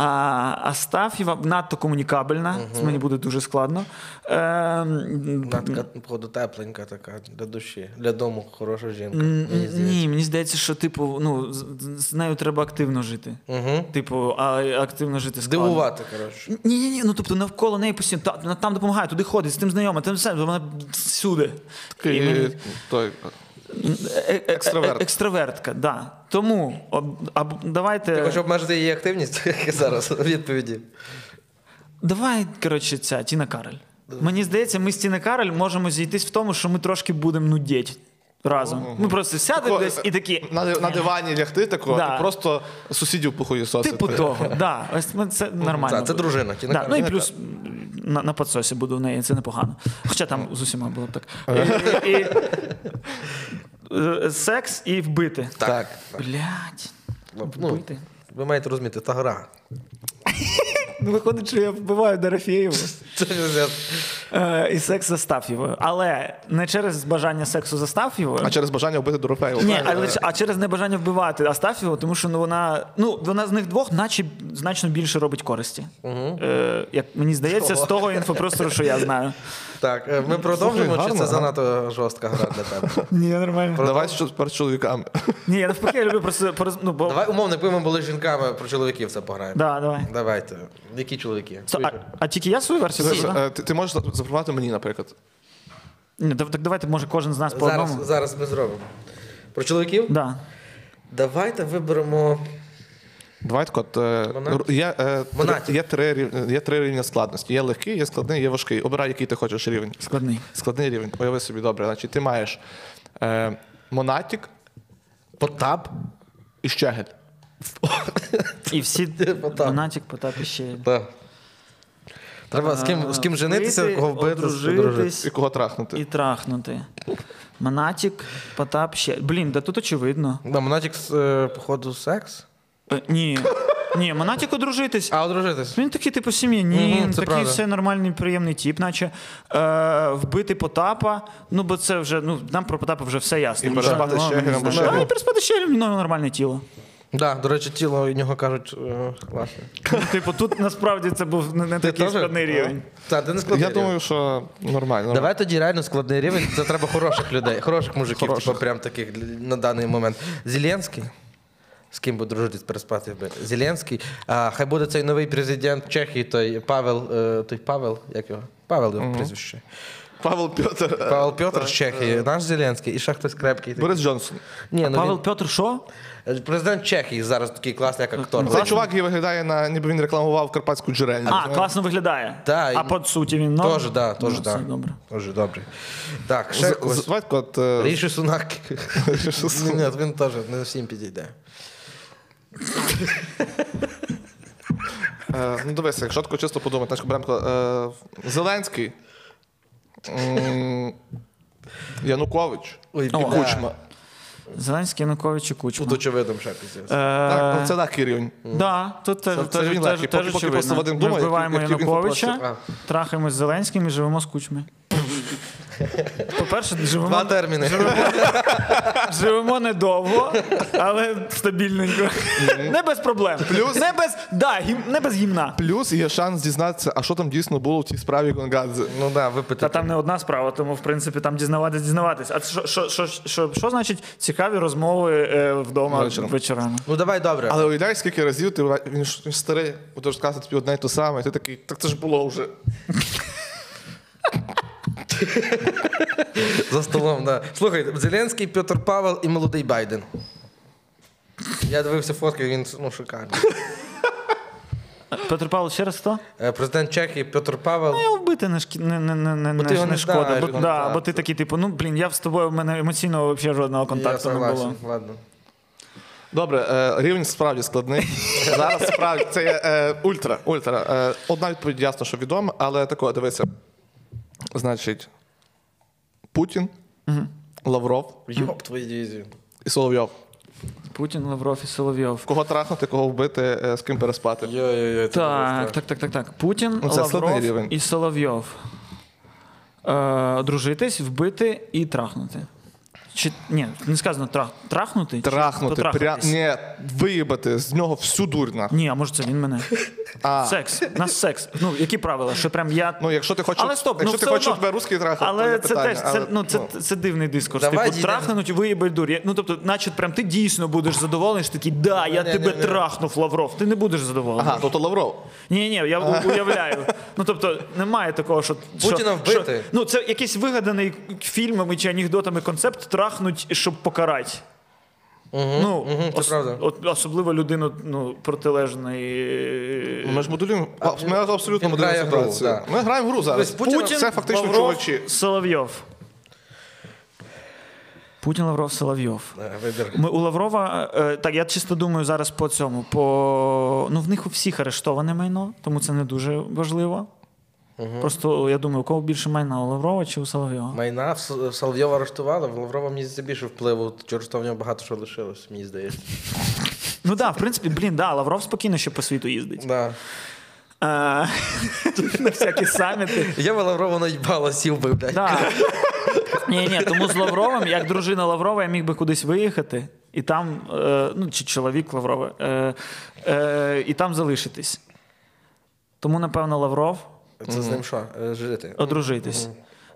А Астафєва надто комунікабельна. Це мені буде дуже складно. Е, Вона така, походу, тепленька така для душі, для дому хороша жінка. Мені. Ні, мені здається, що типу, ну, з, з нею треба активно жити. Угу. Типу, а активно жити складно. Дивувати, коротше. Ні, ні, ні, ну тобто навколо неї постійно та, там допомагає, туди ходить, з тим знайома, тим все, вона всюди. І мені- той Екстраверт. е- Екстравертка, да. Тому об- давайте. Ти хочеш обмежити її активність як і зараз відповіді. Давай, коротше, ця Тіна Карель. Мені здається, ми з Тіна Карель можемо зійтись в тому, що ми трошки будемо нудіти разом. Ми просто сядемо Тако, десь і такі. на, на дивані лягти такого, Да. і просто сусідів похуєсосити. Типу того, да, ось це нормально. Так, це дружина. Да, ну і плюс на, на подсосі буду в неї, це непогано. Хоча там з усіма було б так. І, і, і, секс і вбити. Так. Блять. Ну, Вбити. Ви маєте розуміти, та гра. Ну, виходить, що я вбиваю Дорофєєву. Це ж Е, і секс з Астаф'євою. Але не через бажання сексу з Астаф'євою. А через бажання вбити Дорофеєву. Ні, а, лише- а через небажання вбивати Астаф'єву, тому що ну, вона, ну, вона з них двох, наче значно більше робить користі. Е, як мені здається, з того інфопростору, що я знаю. Так, е, ми продовжуємо, Слухай, чи це гарно, занадто жорстка гра для тебе? Ні, нормально. Давай що перед чоловіками. Ні, я навпаки, я люблю просто пороз... ну, бо... Давай умовно, якби ми були жінками, про чоловіків це пограємо. Да, давай. Давайте. Які чоловіки? Сто- А, а тільки я свою версію Ти, да? е, ти, ти можеш запропонувати мені, наприклад. Ні, дав- так давайте, може, кожен з нас по Зараз, одному. зараз ми зробимо. Про чоловіків? Да. Давайте виберемо. Давай так от, е, є, е, три, є, три, є три рівня складності. Є легкий, є складний, є важкий. Обирай, який ти хочеш рівень. Складний. Складний рівень. Уяви собі, добре. Значить, ти маєш е, Монатік Потап. і Щегель. І всі Потап. Монатік, Потап і ще. Так. Треба з ким, з ким женитися, кого вбити. І кого трахнути. І трахнути. Монатік, Потап ще. Блін, да тут очевидно. Да, Монатік, е, походу, секс. Е, ні. Ні, Монатік одружитись. А, одружитись. Він такий, типу, сім'янин, Мгм, це такий правда. все нормальний, приємний тіп, наче е, вбити Потапа. Ну, бо це вже, ну, нам про Потапа вже все ясно. І переспати Ну, з мені Щегелем, бо здається. А, і переспати з ну, нормальне тіло. Да, до речі, тіло від нього кажуть е, класне. Ну, Типу, тут насправді це був не, не такий складний рівень. Так, ти не складний. Я рівень. думаю, що нормально. Давай тоді реально складний рівень. Це треба хороших людей, хороших мужиків, Хороших. типу, прям таких для- на даний момент. Зеленський. З ким би дружитись, переспати. Зеленський. А, хай буде цей новий президент Чехії, той Павел, е, той Павел, як його? Павел його прізвище. Павел Петр. е, Павел Петр з Чехії, наш Зеленський, і ще хтось крепкий. Борис Джонсон. Ні, ну Павел він, Петр, що? е, президент Чехії зараз такий класний, як актор. Цей чувак який виглядає на ніби він рекламував карпатську джерельну. А, класно виглядає. Да, а і- по суті він норм? Теж, да, теж, Ну, да. добре. Дуже добре. Так, ще З- з- когось. От. е, Ріші Сунак. Ні, він теж не всім підійде. Е, ну дивися, якщо тако чисто подумати, значить беремо тако, е, Зеленський, м, Янукович і да. Кучма. Зеленський, Янукович і Кучма. Тут очевидно ще піздець. Так, Е, ну, це такий рівень. Да, тут теж, Це- теж, він теж, легкий. теж Поки- поки очевидно. просто Вадим Ми думає, вбиваємо як- як він Януковича, попросив. трахаємось з Зеленським і живемо з Кучми. По-перше, Два живемо, терміни. живемо недовго, але стабільненько. Не без проблем. Не без, да, гім, не без гімна. Плюс є шанс дізнатися, а що там дійсно було в цій справі Гонгадзе. Ну да, випити. Та там не одна справа, тому в принципі там дізнаватись, дізнаватись. А що, що, що, що, що значить цікаві розмови е, вдома Вечором. вечорами? Ну давай добре. Але уявляєш, скільки разів ти він ж старий, буде розказувати тобі одне й те саме, і ти такий, так це ж було вже. За столом, да. Слухай, Зеленський, Петр Павел і молодий Байден. Я дивився фотки, він ну, шикарний. Петр Павлович, ще раз хто? Е, Президент Чехії Петр Павел. Ну, його вбити не, шкі... не, не, не, не, Бо ти не, його не не шкода. знаєш, бо, ну, да, так, бо ти такий, типу, ну блін, я з тобою в мене емоційного взагалі жодного Я контакту не согласен. було. Ладно. Добре, е, рівень справді складний. Зараз справді це є е, ультра. ультра. Е, одна відповідь ясно, що відома, але такого дивися. Значить, Путін, Лавров Йоп, твої дивізії. і Соловйов. Путін, Лавров і Соловйов. Кого трахнути, кого вбити, е, з ким переспати. Йо-йо-йо, Так, так, так, так, так. Путін, Ну, Лавров рівень. і Соловйов. Е, одружитись, вбити і трахнути. Чи ні, не сказано трах, трахнути? Трахнути, пря... Ні, виїбати з нього всю дурь нахуй. Ні, а може це він мене. А. Секс. У нас секс. Ну, які правила? Що прям я. Ну, якщо ти хочеш, але стоп, якщо ну, ти хочеш, одно. тебе русський трахав, то Але є це питання. теж це, Але, ну, це, це дивний дискурс. Давай типу, трахнуть, виїбать дурь. Я- Ну, тобто, наче прям ти дійсно будеш задоволений, що такий, да, я Ні, тебе ні, ні. трахнув, Лавров. Ти не будеш задоволений. Ага, тобто Лавров. Ні, ні, я у- уявляю. Ну тобто немає такого, що Путіна вбити. Що, ну це якийсь вигаданий фільмами чи анекдотами концепт трахнуть, щоб покарати. ну, мгм, це правда. от, особливо людину ну, протилежної. Ми ж моделюємо. а, Ми абсолютно моделюємо грає гру, ситуацію. да. Ми граємо в гру зараз. Тобто Путіна- це фактично Лавров, чувачі. Соловйов. Путін Лавров Соловйов. Е, Вибір. Ми у Лаврова, е, так, я чисто думаю зараз по цьому. По, ну, в них у всіх арештоване майно, тому це не дуже важливо. Просто я думаю, у кого більше майна у Лаврова чи у Соловйова? Майна в Соловйова арештували, в Лаврова мені здається більше впливу, через що в нього багато що лишилось, мені здається. Ну так, в принципі, блін, да, Лавров спокійно ще по світу їздить. Да. А, на всякі саміти. Я би Лаврова наїбало сів би, блядь. Да. Ні, ні, тому з Лавровим, як дружина Лаврова, я міг би кудись виїхати, і там, е, ну, чи чоловік Лаврова, е, е, і там залишитись. Тому, напевно, Лавров Це з ним що? Е, Жити. одружитись.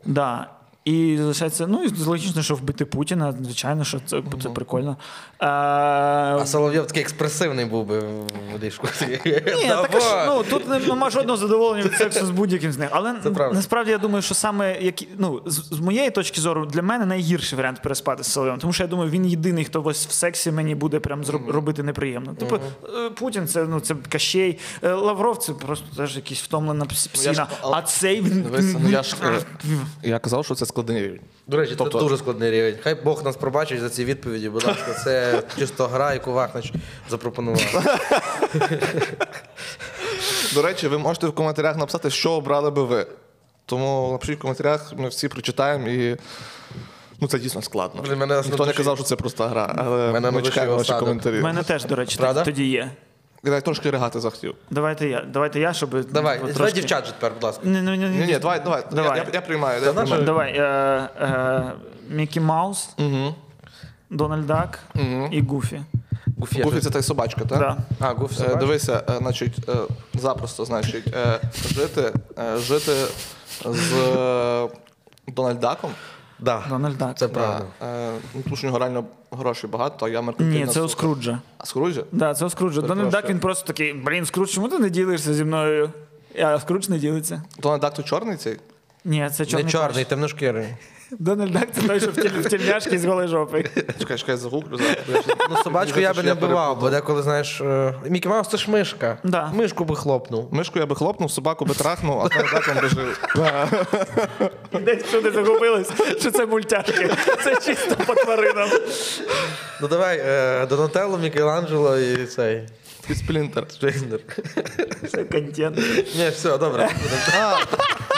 Да. І залишається, ну, і логічно, що вбити Путіна, звичайно, що це, це прикольно. Е, А Соловйов такий експресивний був би в ліжку. Ні, так, а що, ну, тут нема жодного задоволення від сексу з будь-яким з них. Але насправді я думаю, що саме які, ну, з, з моєї точки зору, для мене найгірший варіант переспати з Соловйовим. Тому що я думаю, він єдиний, хто ось в сексі мені буде прям зроб, робити неприємно. Тобто е, Путін це, ну, це кащей. Е, Лавров це просто теж якийсь втомлена пс- Ну, я ж- але- А цей він. Ну я ж е, я казав, що це складний рівень. До речі, Тобто- це дуже складний рівень. Хай Бог нас пробачить за ці відповіді, будь ласка. Це чисто гра, яку Вахнич запропонував. До речі, ви можете в коментарях написати, що обрали би ви. Тому напишіть в коментарях, ми всі прочитаємо і. Ну, це дійсно складно. Мене Ніхто не казав, що це проста гра, але Мене ми чекаємо ваші коментарі. У мене теж, до речі, Правда? тоді є. Я трошки ригати захотів. Давайте я. Давайте я, щоб. Давай, трошки- давай дівчат же тепер, будь ласка. Ні, ні, ні, Ні, ні, давай, давай. Давай. Я, я, я приймаю. Я наша- приймаю. Давай. Е, е, Мікі Маус, Угу. Дональд Дак і Гуфі. Гуфі. Гуфі це та й собачка, так? Да. А, Гуфі Е, собачка. Дивися, е, значить, е, запросто, значить, е, жити, е, жити з е, Дональдаком. Да. Дональд Дак. Це правда. Е, ну, тому що у нього реально грошей багато, а я меркантильна Ні, це у. Скруджа. А Скруджа? Да, це у Скруджа. Дональд Дак він просто такий, блін, Скрудж, чому ти не ділишся зі мною? А Скрудж не ділиться. Дональдак то чорний цей? Ні, це чорний. Не чорний, темношкірий. Дональд Дак це той, що в тіль- в тільняшки з голої жопи. Чекай, чекай, загуглю зараз. бо я ж- Ну, собачку я би не вбивав, бо деколи, знаєш, е, Мікі Маус це ж мишка. Да. Мишку би хлопнув. Мишку я би хлопнув, собаку би трахнув, а Дональдаком би жив. І Десь сюди загубились, що це мультяшки. Це чисто по тваринам. Ну давай, е, Донателло, Мікеланджело і цей. І Сплінтер. Штрейнер. Це контент. Ні, все, добре. А,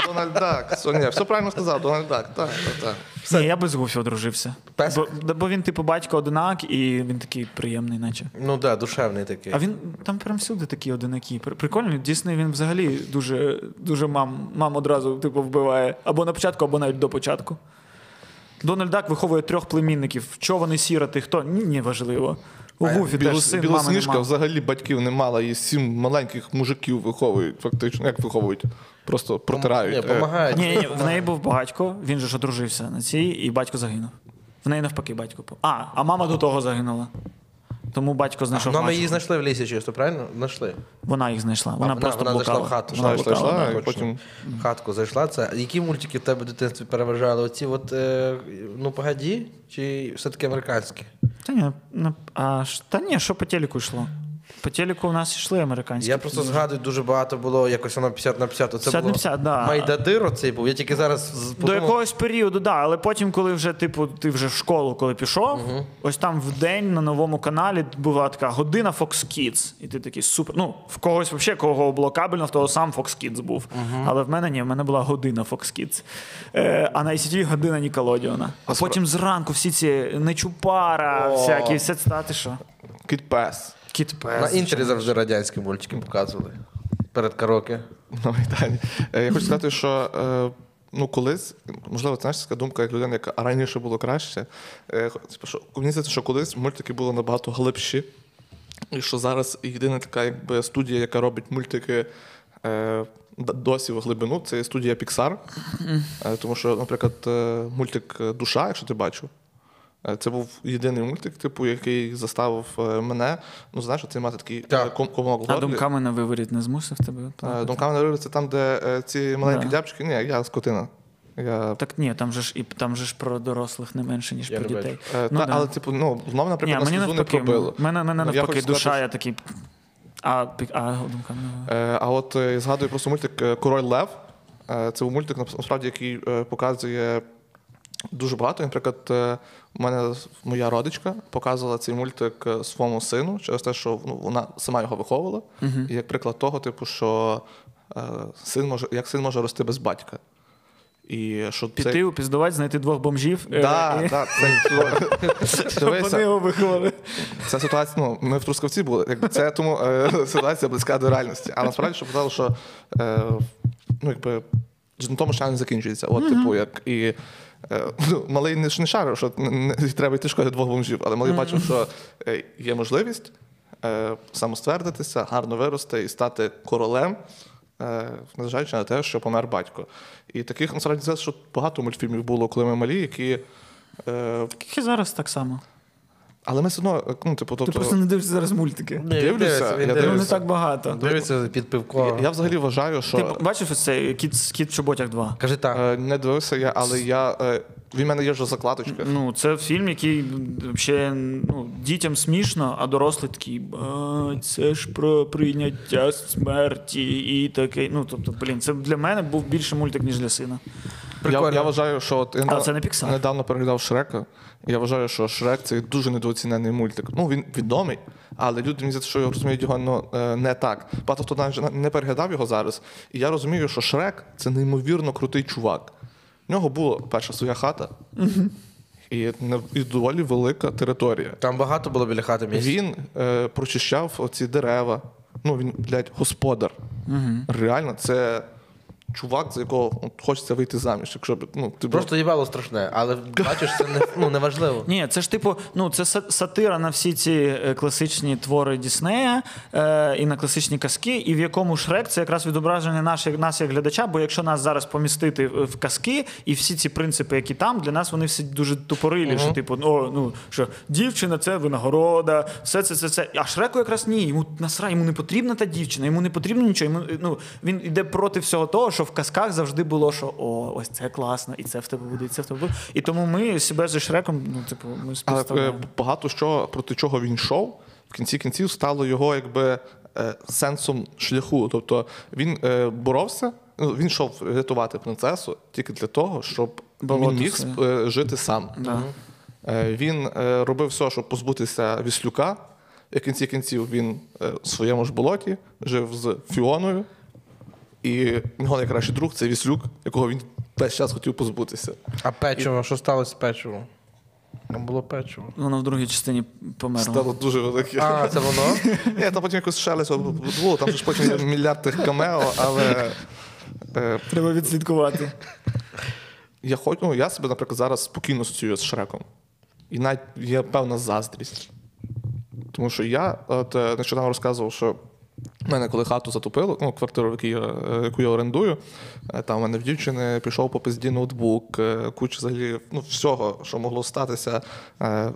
Дональдак. Все, ні, все правильно сказав, Дональдак. Так, так, так. Ні, я би з Гуфі одружився. Пес? Бо, бо він, типу, батько одинак, і він такий приємний, наче. Ну так, да, душевний такий. А він там прям всюди такі одинакі. Прикольно, Дійсний він взагалі дуже, дуже мам, мам одразу типу, вбиває. Або на початку, або навіть до початку. Дональд Дак виховує трьох племінників. Що вони сіроти, хто? Ні, важливо. У теж син, мами Білосніжка нема. взагалі батьків не мала, і сім маленьких мужиків виховують, фактично. Як виховують? Просто протирають. Ні, Е, помагають. Ні, ні, в неї був батько, він же ж одружився на цій, і батько загинув. В неї навпаки батько. по- А, а мама до того загинула. Тому батько знайшов. Ну, ми її знайшли в лісі чисто, правильно? Знайшли. Вона їх знайшла. Вона вона- просто вона зайшла в хату. Вона Зайшла, блукала, зайшла, і потім В хатку зайшла. Це. Які мультики в тебе в дитинстві переважали? Оці от, е, ну, погоді, чи все-таки американські? Та ні, а, та ні, що по телеку йшло? По телеку у нас йшли американські. Я просто згадую, дуже багато було якось воно 50 на 50. Оце 50 на було да. Майдадир оцей був. Я тільки зараз з- До якогось періоду, да, але потім, коли вже, типу, ти вже в школу, коли пішов, ось там в день на новому каналі була така година Fox Kids. І ти такий супер. Ну, в когось взагалі, кого було кабельно, в того сам Fox Kids був. Але в мене ні, в мене була година Fox Kids. Е, а на ICTV година Ніколодіона. А потім зранку всі ці Нечупара, О. всякі, все стати що. Кіт Пес. Кіт Пес. На інтері завжди радянські мультики показували. Перед караоке. На Майдані. Е, Я хочу сказати, що е, ну, колись, можливо, це знаєш, така думка, як людина, яка раніше було краще. Е, типу, Мені здається, що колись мультики були набагато глибші. І що зараз єдина така якби, студія, яка робить мультики е, досі в глибину, це студія Pixar. Е, тому що, наприклад, мультик Душа, якщо ти бачив, це був єдиний мультик, типу, який заставив е, мене, ну знаєш, це мати такий Так. е, комок А думками на виворіт не змусив тебе? Е, плакати? Думками на виворіт це там, де е, ці маленькі Да. дябчики. Ні, я скотина. Я, Так ні, там же ж і там же ж про дорослих не менше, ніж Я про дітей. е, Ну, та, да. Але, типу, ну, знову, Ні, наприклад, на мені слізу не пробило. мене, мене Ну, навпаки душа, сказати, я такий. А, а думками не Е, А от е, згадую просто мультик е, Король Лев. Е, Це був мультик, насправді, який е, показує дуже багато. Наприклад, е, у мене моя родичка показувала цей мультик е, своєму сину через те, що ну, вона сама його виховувала. І як приклад того, типу, що е, син може, як син може рости без батька. І що Піти, це... упіздувати, знайти двох бомжів. е, Да, це, вони його виховали. Ця ситуація, ну, ми в Трускавці були, якби це тому е, ситуація близька до реальності. А насправді, що казали, що е, ну, якби, на тому що не закінчується. От, типу, як і е, ну, малий не, не шарив, що не, треба йти шкоди двох бомжів, але малий бачив, що е, є можливість е, самоствердитися, гарно вирости і стати королем. е, Незважаючи на те, що помер батько. І таких насправді що багато мультфільмів було, коли ми малі, які. Е, Таких і зараз так само. Але ми все одно, е, ну, типу, Ти тобто, просто не дивишся зараз мультики. Він Дивлюся, я Ну, не так багато. Дивиться під пивко. Я взагалі вважаю, що Ти бачив ось цей кіт, кіт в чоботях 2? Кажи так. е, не дивився я, але я е, він в мене є вже закладочка. Ну, це фільм, який ще ну, дітям смішно, а дорослі такі, а, це ж про прийняття смерті і таке. Ну, тобто, блін, це для мене був більше мультик, ніж для сина. Я, Прикольно. я вважаю, що от, я Але це не Pixar. недавно переглядав Шрека. і Я вважаю, що Шрек це дуже недооцінений мультик. Ну він відомий, але люди мені здається, що розуміють його ну, е, не так. Багато хто навіть не переглядав його зараз. І я розумію, що Шрек це неймовірно крутий чувак. В нього була перша своя хата. І, і доволі велика територія. Там багато було біля хати місць. Він е, прочищав оці дерева. Ну, він, блядь, господар. Реально, це чувак, за якого от, хочеться вийти заміж. Якщо б, ну, ти Просто їбало страшне, але бачиш, це не, ну, не важливо. Ні, це ж типу, ну це сатира на всі ці е, класичні твори Діснея е, і на класичні казки, і в якому Шрек це якраз відображення наших нас як глядача. Бо якщо нас зараз помістити в казки, і всі ці принципи, які там, для нас вони всі дуже тупорилі. Що типу, о, ну що дівчина це винагорода, все це, це, це. А Шреку якраз ні. Йому насра, йому не потрібна та дівчина, йому не потрібно нічого. Йому ну він іде проти всього того, що в казках завжди було, що о, ось це класно, і це в тебе буде, і це в тебе буде. І тому ми себе зі Шреком, ну типу, ми Але е, співставляємо. багато що проти чого він йшов, в кінці кінців стало його якби е, сенсом шляху. Тобто він е, боровся, ну, він йшов рятувати принцесу тільки для того, щоб Болото він міг своє. сп- е, жити сам. Да. Е, Він е, робив все, щоб позбутися Віслюка. І в кінці кінців він е, в своєму ж болоті жив з Фіоною. І його найкращий друг це Віслюк, якого він весь час хотів позбутися. А печиво, що сталося з печивом? Там було печиво. Воно в другій частині померло. Стало дуже велике. А, це воно? Ні, там потім якось шелесть було, там же ж потім є мільярд тих камео, але е, Треба відслідкувати. я хочу, ну, я себе, наприклад, зараз спокійно асоціюю з Шреком. І навіть є певна заздрість. Тому що я от, е, нещодавно розказував, що в мене, коли хату затопило, ну, квартиру, е, яку я орендую, е, там в мене в дівчини пішов по пизді ноутбук, е, куча взагалі ну, всього, що могло статися,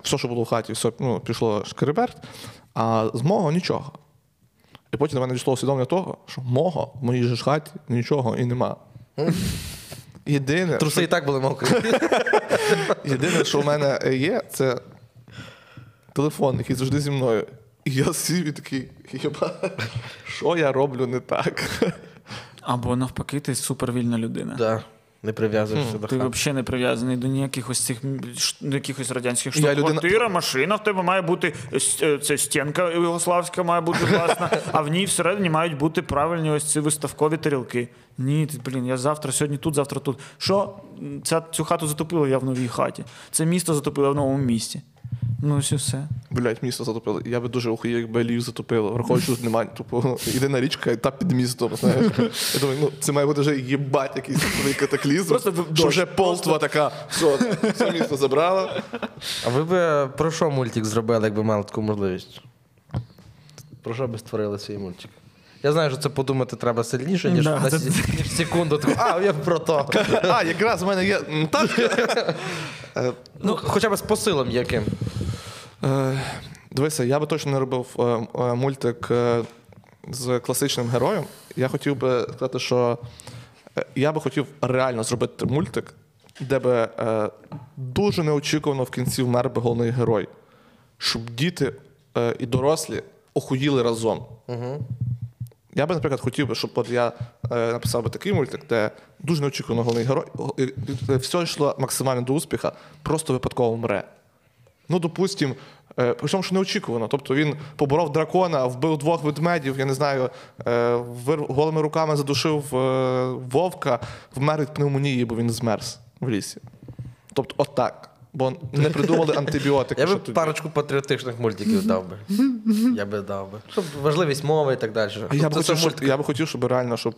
все, що було в хаті, все ну, пішло шкереберть, а з мого нічого. І потім до мене дійшло усвідомлення того, що мого в моїй ж хаті нічого і нема. Єдине, Труси і так були мокрі. Єдине, що в мене є, це телефон, який завжди зі мною. І я сів і такий, єба, що я роблю не так? Або навпаки, ти супервільна людина. Да. Не прив'язуєшся до Ти взагалі не прив'язаний до ніяких ось цих м, якихось радянських Я штук. людина- Квартира, машина в тебе має бути е, це стінка югославська має бути власна, а в ній всередині мають бути правильні ось ці виставкові тарілки. Ні, ти, блін, я завтра, сьогодні тут, завтра тут. Що? Ця, цю хату затопило, я в новій хаті. Це місто затопило в новому місті. Ну, ось і все. Блять, місто затопило. Я би дуже охуєв, якби Львів затопило. Враховуючи, що тут немає. Тупо єдина річка, і та під містом. Знаєш. Я думаю, ну це має бути вже їбать якийсь новий катаклізм. Просто що дощ. вже полтва така. Все, все місто забрало. А ви б про що мультик зробили, якби мали таку можливість? Про що би створили свій мультик? Я знаю, що це подумати треба сильніше, ніж, Да, на це- ніж секунду. Таку, а, я про то. А, якраз в мене є. Так. Е, Ну, хоча б з посилом яким. Е, Дивися, я би точно не робив е, мультик з класичним героєм. Я хотів би сказати, що я би хотів реально зробити мультик, де би дуже неочікувано в кінці вмер би головний герой. Щоб діти і дорослі охуїли разом. Угу. Я би, наприклад, хотів би, щоб от я е, написав би такий мультик, де дуже неочікувано головний герой. і Все йшло максимально до успіха, просто випадково мре. Ну, допустим, е, причому, що неочікувано. Тобто він поборов дракона, вбив двох ведмедів, я не знаю, е, вир, голими руками задушив е, вовка, вмер від пневмонії, бо він змерз в лісі. Тобто, отак. Бо не придумали антибіотики. Я би що тоді. парочку патріотичних мультиків дав би. Я би дав би. Щоб важливість мови і так далі. А Я б, хотів, щоб, я б хотів, щоб реально, щоб.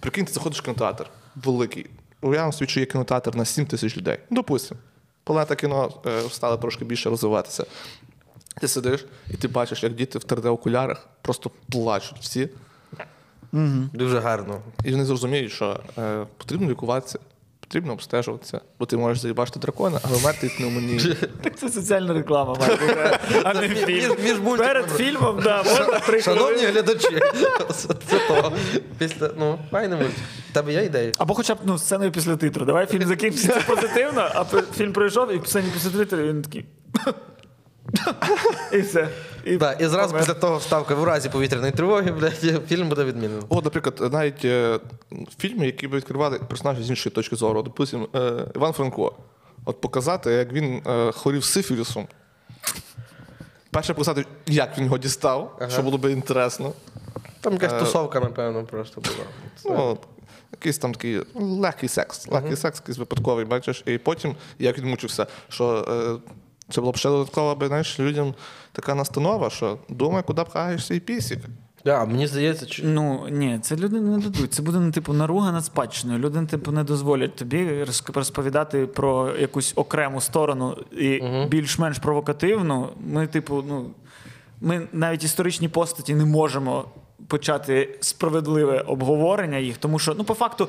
Прикинь, ти заходиш в кінотеатр великий. Уявимо собі, що є кінотеатр на 7 тисяч людей. Допустимо. Планета кіно е, стала трошки більше розвиватися. Ти сидиш і ти бачиш, як діти в 3D-окулярах просто плачуть всі. Дуже гарно. І вони зрозуміють, що е, потрібно лікуватися, потрібно обстежуватися, бо ти можеш заїбачити дракона, а вмерти від пневмонії. Так це соціальна реклама, має бути, а не фільм. Перед фільмом, да, можна три Шановні глядачі, це то. Після, ну, файний мультик. В Тебе є ідеї? Або хоча б ну, сценою після титру. Давай фільм закінчиться позитивно, а фільм пройшов, і сцені після титру він такий. І все. І Да, і зразу після того вставка в разі повітряної тривоги, блядь, фільм буде відмінений. От, наприклад, навіть е, фільми, які б відкривали персонажів з іншої точки зору. Допустимо, е, Іван Франко. От показати, як він е, хворів сифілісом. Перше показати, як він його дістав, Ага. що було б інтересно. Там якась Е, тусовка, напевно, просто була. Це- Ну, от, якийсь там такий легкий секс. Легкий секс, якийсь випадковий, бачиш. І потім, як він мучився, що е, це було б ще додатково, би, знаєш, людям така настанова, що думай, куди пхаєш свій пісік. Да, мені здається, чи... Ну ні, це люди не дадуть. Це буде ну, типу наруга над спадщиною. Люди типу не дозволять тобі розповідати про якусь окрему сторону і більш-менш провокативну. Ми, типу, ну ми навіть історичні постаті не можемо почати справедливе обговорення їх, тому що ну по факту.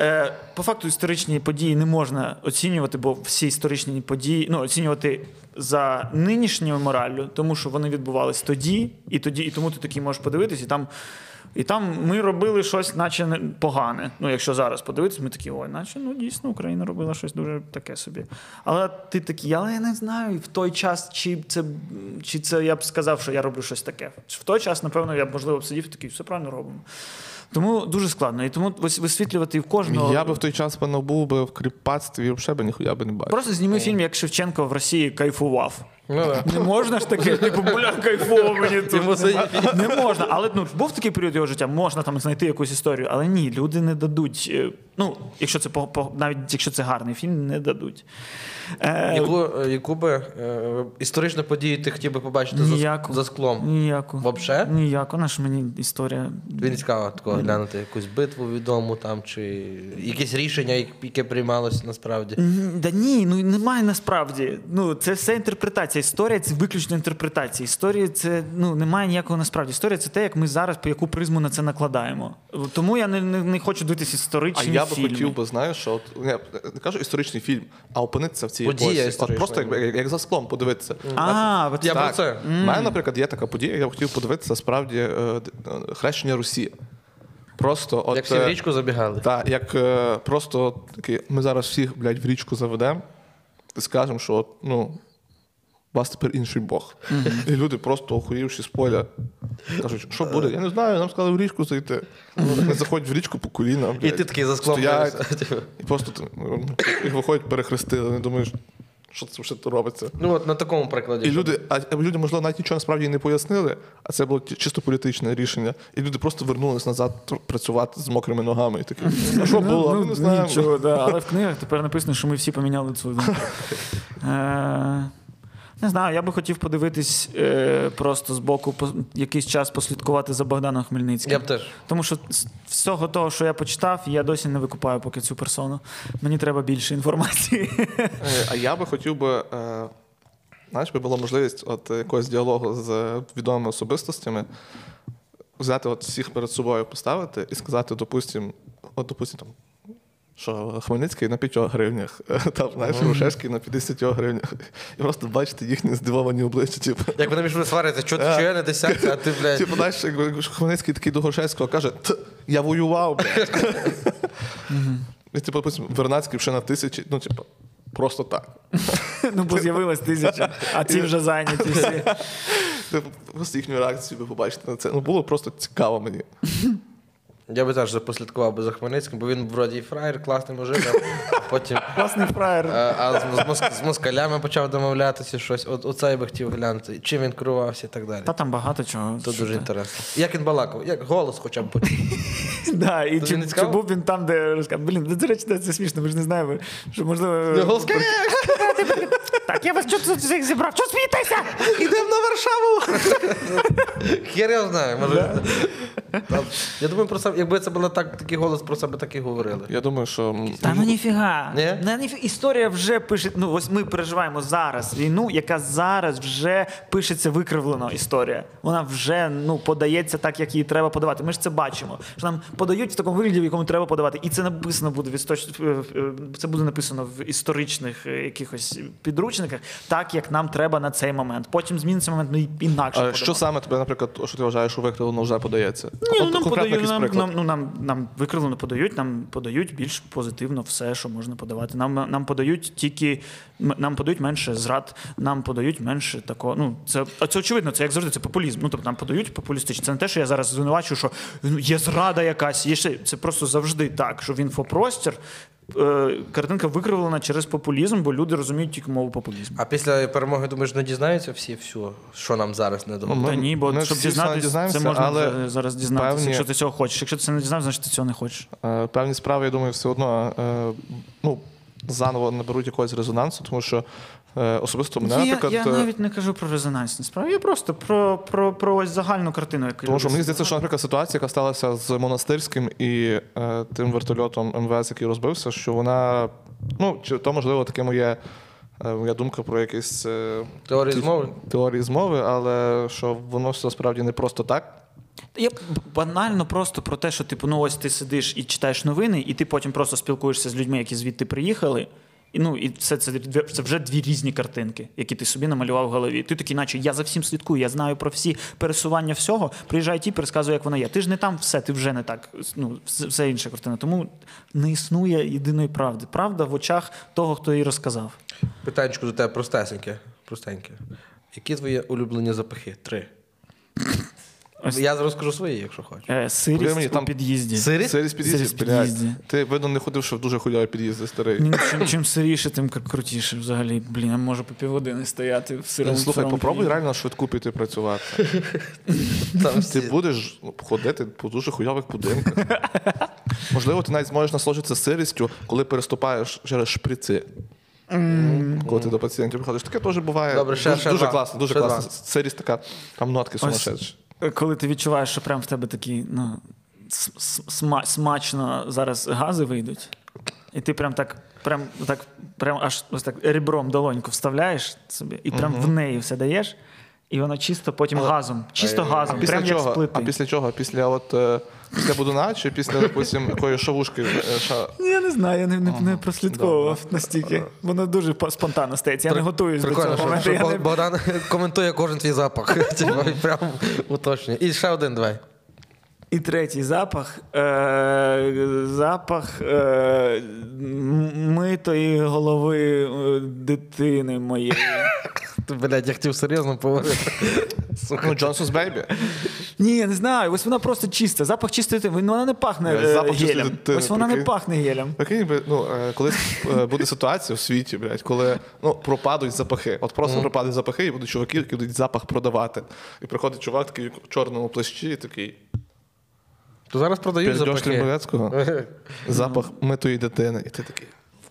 Е, по факту історичні події не можна оцінювати, бо всі історичні події ну, оцінювати за нинішньою мораллю, тому що вони відбувались тоді, і тоді, і тому ти такий можеш подивитись, і там, і там ми робили щось, наче не- погане. Ну, якщо зараз подивитись, ми такі, ой, наче ну дійсно Україна робила щось дуже таке собі. Але ти такий, але я не знаю в той час, чи це чи це я б сказав, що я роблю щось таке. В той час, напевно, я б можливо б сидів такий, все правильно робимо. Тому дуже складно. І тому вис- висвітлювати в кожного. Я би в той час, певно, був би в кріпацтві, взагалі би ніхуя би не бачив. Просто зніми фільм, як Шевченко в Росії кайфував. Ну, да. Не можна ж таке, типу, бля, кайфово мені тут. Йому це- Не можна. Але ну, був такий період його життя, можна там знайти якусь історію. Але ні, люди не дадуть. е, Ну, якщо це по, по- навіть якщо це гарний фільм, не дадуть. Е, Яку, е, яку би е, історичну подію ти хотів би побачити за, Ніяку. за склом? Ніяку. Вообще? Ніяку. Наша мені історія. Мені цікаво такого глянути якусь битву відому там, чи якесь рішення, яке приймалось насправді. Да ні, ну немає насправді. Ну, це все інтерпретація. Історія це виключно інтерпретація. Історія це ну немає ніякого насправді. Історія це те, як ми зараз по яку призму на це накладаємо. Тому я не, не, не хочу дивитися А я би фільми. хотів би, знаєш, що от не, не кажу історичний фільм, а опинитися в цій Подія епосі. От просто як, як, як за склом подивитися. А, от Я так. про це. У мене, наприклад, є така подія, я б хотів подивитися справді е, е, хрещення Русі. Просто от, Як всі в е, річку забігали. Так, як е, просто от такі, ми зараз всіх, блядь, в річку заведемо і скажемо, що ну, вас тепер інший Бог. І люди просто охуївши з поля. Кажуть, що буде? Я не знаю, нам сказали в річку зайти. Вони заходять в річку по коліна. І ти такий за склом. і просто ну, їх виходять, перехрестили. Вони думають, що це це робиться. Ну от на такому прикладі. І люди, а люди, можливо, навіть нічого насправді не пояснили, а це було чисто політичне рішення. І люди просто вернулись назад працювати з мокрими ногами. І такі, а що було? Ми не знаємо. Ну, Нічого, да. Але в книгах тепер написано, що ми всі поміняли цю думку. Не знаю, я би хотів подивитись е, просто з боку, по, якийсь час послідкувати за Богданом Хмельницьким. Я б теж. Тому що з всього того, що я почитав, я досі не викупаю поки цю персону. Мені треба більше інформації. Е, А я би хотів би, е, знаєш, би була можливість от якогось діалогу з відомими особистостями, взяти от всіх перед собою поставити і сказати, допустим, от, допустим, там. Що Хмельницький на 5 гривнях, там, знаєш, Рушевський на 50 гривнях. І просто бачити їхні здивовані обличчя. Типу, Як вони між сваряться, що ти я не десятка, а ти, блядь. типу знаєш, Хмельницький такий до Грушевського каже, я воював, блядь. І, типу, допустим, Вернацький вже на тисячі, ну, типу, просто так. ну, бо з'явилась тисяча, а ці вже зайняті всі. Типу, просто їхню реакцію би побачити на це. Ну, було просто цікаво мені. Я би теж послідкував би за Хмельницьким, бо він вроді і фраєр, класний мужик, а потім. Класний фраєр. А, а з, моск- з москалями почав домовлятися щось. От, оце я би хотів глянути. Чим він керувався і так далі. Та там багато чого. Це дуже інтересно. Як він балакав, як голос хоча б почув. Да, і чи, не чи цікаво? був він там, де розказав, блін, ну, до речі, це смішно, ми ж не знаємо, що можливо. Голос Так, я вас тут всіх зібрав? Що смієтеся? Ідемо на Варшаву. Хер я знаю. Може. Там, Я думаю, про себе, якби це було так, такий голос про себе так і говорили. Я думаю, що Та ну ніфіга. Ні? Ніфі- Історія вже пише. Ну, ось ми переживаємо зараз війну, яка зараз вже пишеться викривлено історія. Вона вже ну подається так, як її треба подавати. Ми ж це бачимо. Що нам подають в такому вигляді, в якому треба подавати. І це написано буде в істоч... е, Це буде написано в історичних е, якихось підручниках, так як нам треба на цей момент. Потім зміниться момент, ми інакше. а що саме тебе, наприклад, що ти вважаєш, що викривлено вже подається? Ні, От ну, нам, подають, нам. Нам, ну, нам, нам викривлено подають, нам подають більш позитивно все, що можна подавати. Нам, нам подають тільки нам подають менше зрад, нам подають менше такого. Ну, це, це очевидно, це як завжди, це популізм. Ну, тобто нам подають популістично. Це не те, що я зараз звинувачую, що ну, є зрада якась, є ще. Це просто завжди так, що в інфопростір картинка викривлена через популізм, бо люди розуміють тільки мову популізму. А після перемоги, думаєш, не дізнаються всі, все, що нам зараз не Ну, ми- Та ні, бо ми щоб всі дізнатися, це можна але зараз дізнатися, певні- якщо ти цього хочеш. Якщо ти це не дізнався, значить ти цього не хочеш. Е, Певні справи, я думаю, все одно е, ну, заново наберуть якогось резонансу, тому що е, особисто мене, я, наприклад, я е, навіть не кажу про резонансні справи, я просто про, про, про ось загальну картину, яку Тому що мені здається, що, наприклад, ситуація, яка сталася з монастирським і е, тим вертольотом МВС, який розбився, що вона, ну, чи то, можливо, таке моє, е, моя думка про якісь е, Теорії ті- змови? теорії змови, але що воно все справді не просто так. Я банально просто про те, що типу, ну ось ти сидиш і читаєш новини, і ти потім просто спілкуєшся з людьми, які звідти приїхали. І, ну, і все це, це вже дві різні картинки, які ти собі намалював в голові. Ти такий, наче я за всім слідкую, я знаю про всі пересування всього. Приїжджає ті, розказує, як воно є. Ти ж не там все, ти вже не так. Ну, все інша картина. Тому не існує єдиної правди. Правда в очах того, хто її розказав. Питанечко до тебе простесеньке. простеньке. Які твої улюблені запахи? Три. Ось- Я зараз скажу свої, якщо хочеш. Е, сирість у там під'їзді. Сирість? Сирість під'їзді, Сирість блядь. під'їзді. Ти, видно, не ходив, що в дуже хуйові під'їзди старий. Ні, чим, чим сиріше, тим крутіше взагалі. Блін, я можу по півгодини стояти в сирому. Ну, Слухай, попробуй під'їзді. реально швидку піти працювати. Там Ти всі... будеш ходити по дуже хуйових будинках. Можливо, ти навіть зможеш насолоджуватися сирістю, коли переступаєш через шприци. Коли ти до пацієнтів приходиш. Таке теж буває. Добре, ще- дуже, ще дуже класно, дуже Ще класно. Сирість така, там нотки сумасшедші. Коли ти відчуваєш, що прям в тебе такі, ну, сма- смачно зараз гази вийдуть, і ти прям так, прям так, прям аж ось так ребром долоньку вставляєш собі, і прям в неї все даєш, і воно чисто потім газом, чисто а А газом, після прям чого? як. А після чого? Після от е, після будуна чи після, допустим, якої шавушки? е, ша- Я не знаю, я не, не, не прослідковував настільки. Воно дуже спонтанно стається. Я не готуюсь до цього що, моменту. що Я не... Богдан коментує кожен твій запах. Типу, Прям уточнює. І ще один давай. І третій запах. Е, запах е, митої голови е, дитини моєї. Ти, блядь, я хотів серйозно поговорити. Ну, Джонсон's Baby. Ні, я не знаю. Ось вона просто чиста. Запах чистої дитини. Вона не пахне е, Запах чистої гелем. дитини, Ось вона не прикинь. пахне гелем. Прикинь, би, ну, е, колись е, буде ситуація в світі, блядь, коли ну, пропадуть запахи. От просто пропадуть запахи, і будуть чуваки, які будуть запах продавати. І приходить чувак такий в чорному плащі, і такий. То зараз продають запахи. Тримбовецького. Запах митої дитини. І ти такий.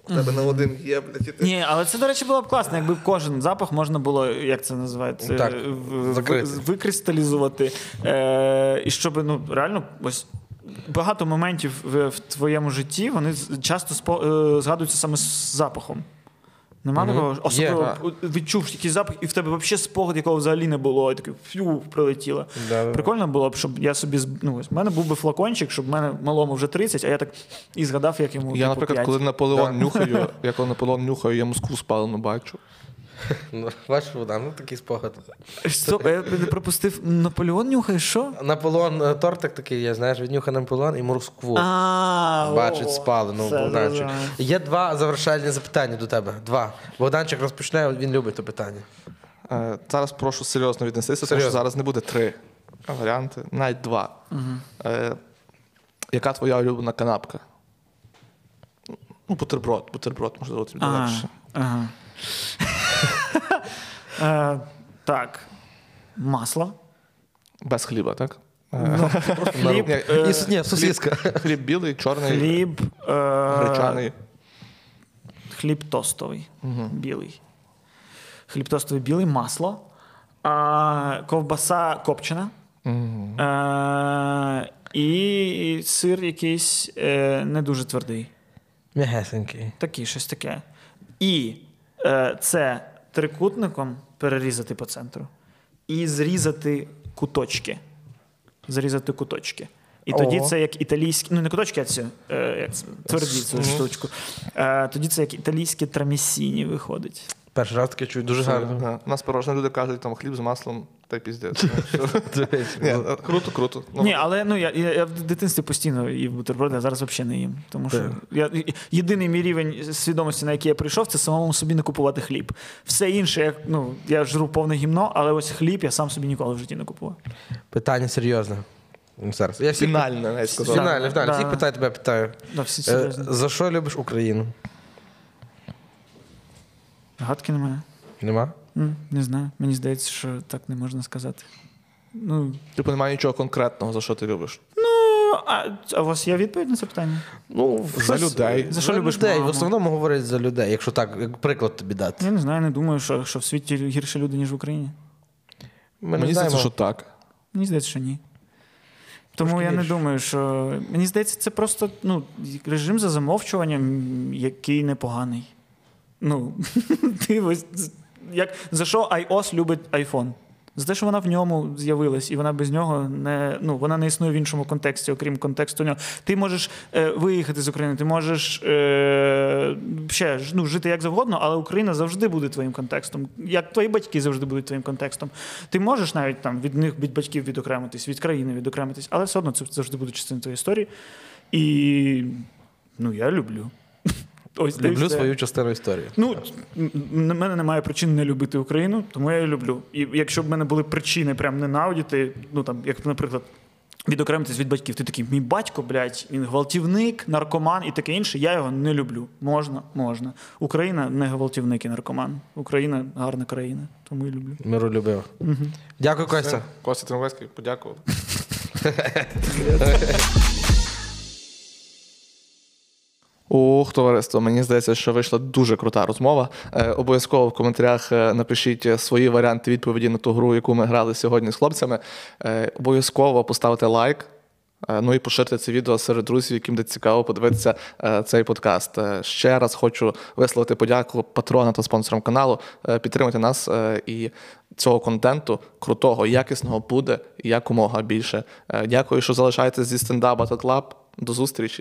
тебе на один є, блядь, ти. Ні, але це, до речі, було б класно, якби кожен запах можна було, як це називається, Так, в- в- викристалізувати. Е, і щоб ну, реально ось. Багато моментів в, в твоєму житті вони часто спо, е, згадуються саме з запахом. Нема Мгм. такого? Особливо yeah. відчув якийсь запах, і в тебе взагалі спогад, якого взагалі не було, і таке фью, прилетіло. Да-да. Прикольно було б, щоб я собі ну, в мене був би флакончик, щоб в мене малому вже 30, а я так і згадав, як йому. Я, типу, наприклад, 5. коли Наполеон нюхаю, я коли Наполеон нюхаю, я Москву спалену бачу. Ну, Бачиш, вода, ну такий спогад. Стоп, я пропустив. Наполеон нюхає, що? Наполеон е, тортик такий, я знаєш, віднюха Наполеон і Москву. Бачить спалену Богданчик. Є два завершальні запитання до тебе. Два. Богданчик розпочне, він любить то питання. Е, Зараз прошу серйозно віднестися, тому що зараз не буде три варіанти, навіть два. Е, Яка твоя улюблена канапка? Ну, бутерброд, бутерброд, можливо, тобі легше. ага. Е, Так. Масло. Без хліба, так? Е, Ну, Хліб, Ні, е, Ні, ні, сосиска. Хліб білий, чорний, хліб, е, гречаний. хліб тостовий, білий. Хліб тостовий білий, масло, ковбаса копчена. Е, і сир якийсь е, не дуже твердий. М'ягесенький. Такий, щось таке. І е, це трикутником перерізати по центру і зрізати куточки. Зрізати куточки. І тоді Ого. це як італійські, ну не куточки, а ці, е, як це, тверді цю штучку. Е, тоді це як італійське трамісіні виходить. Перший раз таке чую, дуже гарно. Да. У нас порожні люди кажуть, там хліб з маслом, та й піздець. Ну. Ні, е, круто, круто. Ну, Ні, але ну я, в дитинстві постійно їв бутерброди, а зараз взагалі не їм. Тому що я, єдиний мій рівень свідомості, на який я прийшов, це самому собі не купувати хліб. Все інше, я, ну, я жру повне гімно, але ось хліб я сам собі ніколи в житті не купував. Питання серйозне. Ну, Зараз. Я всіх... Фінальне, навіть сказав. Фінальне, фінальне. Всіх питань тебе питаю. Е. За що любиш Україну? Гадки немає. Нема? М, Не знаю. Мені здається, що так не можна сказати. Ну, Типу немає нічого конкретного, за що ти любиш. ну а, а у вас є відповідь на це питання? Ну, За щось- людей. За що любиш людей. В маму? основному говорять за людей, якщо так, як приклад тобі дати. Я не знаю, не думаю, що, що в світі гірше люди, ніж в Україні. Ми Мені не здається, що так. Мені здається, що ні. Тому Трошки я не думаю, що. Мені здається, це просто ну, режим за замовчуванням, який непоганий. Ну, ти ось, як, за що iOS любить iPhone? За те, що вона в ньому з'явилась, і вона без нього не, ну, вона не існує в іншому контексті, окрім контексту нього. Ти можеш е, виїхати з України, ти можеш е, ще, ну, жити як завгодно, але Україна завжди буде твоїм контекстом. Як твої батьки завжди будуть твоїм контекстом. Ти можеш навіть там від них, від батьків відокремитись, від країни відокремитись, але все одно це завжди буде частиною твоєї історії. І ну, я люблю. Ось Люблю все. свою частину історії. Ну, в мене немає причин не любити Україну, тому я її люблю. І якщо б в мене були причини прям ненавидіти, ну там, як, наприклад, відокремитись від батьків, ти такий, мій батько, блядь, він гвалтівник, наркоман і таке інше, я його не люблю. Можна, можна. Україна не гвалтівник і наркоман. Україна гарна країна, тому і люблю. Миролюбив. Дякую, Костя. Костя Тримовецький, подякував. Ух, товариство, мені здається, що вийшла дуже крута розмова. Е, обов'язково в коментарях е, напишіть е, свої варіанти відповіді на ту гру, яку ми грали сьогодні з хлопцями. Е, обов'язково поставте лайк. е, Ну і поширте це відео серед друзів, яким буде цікаво подивитися цей подкаст. Ще раз хочу висловити подяку патронам та спонсорам каналу. Підтримуйте нас і цього контенту крутого, якісного буде якомога більше. Дякую, що залишаєтесь зі стендап Battle Club. До зустрічі.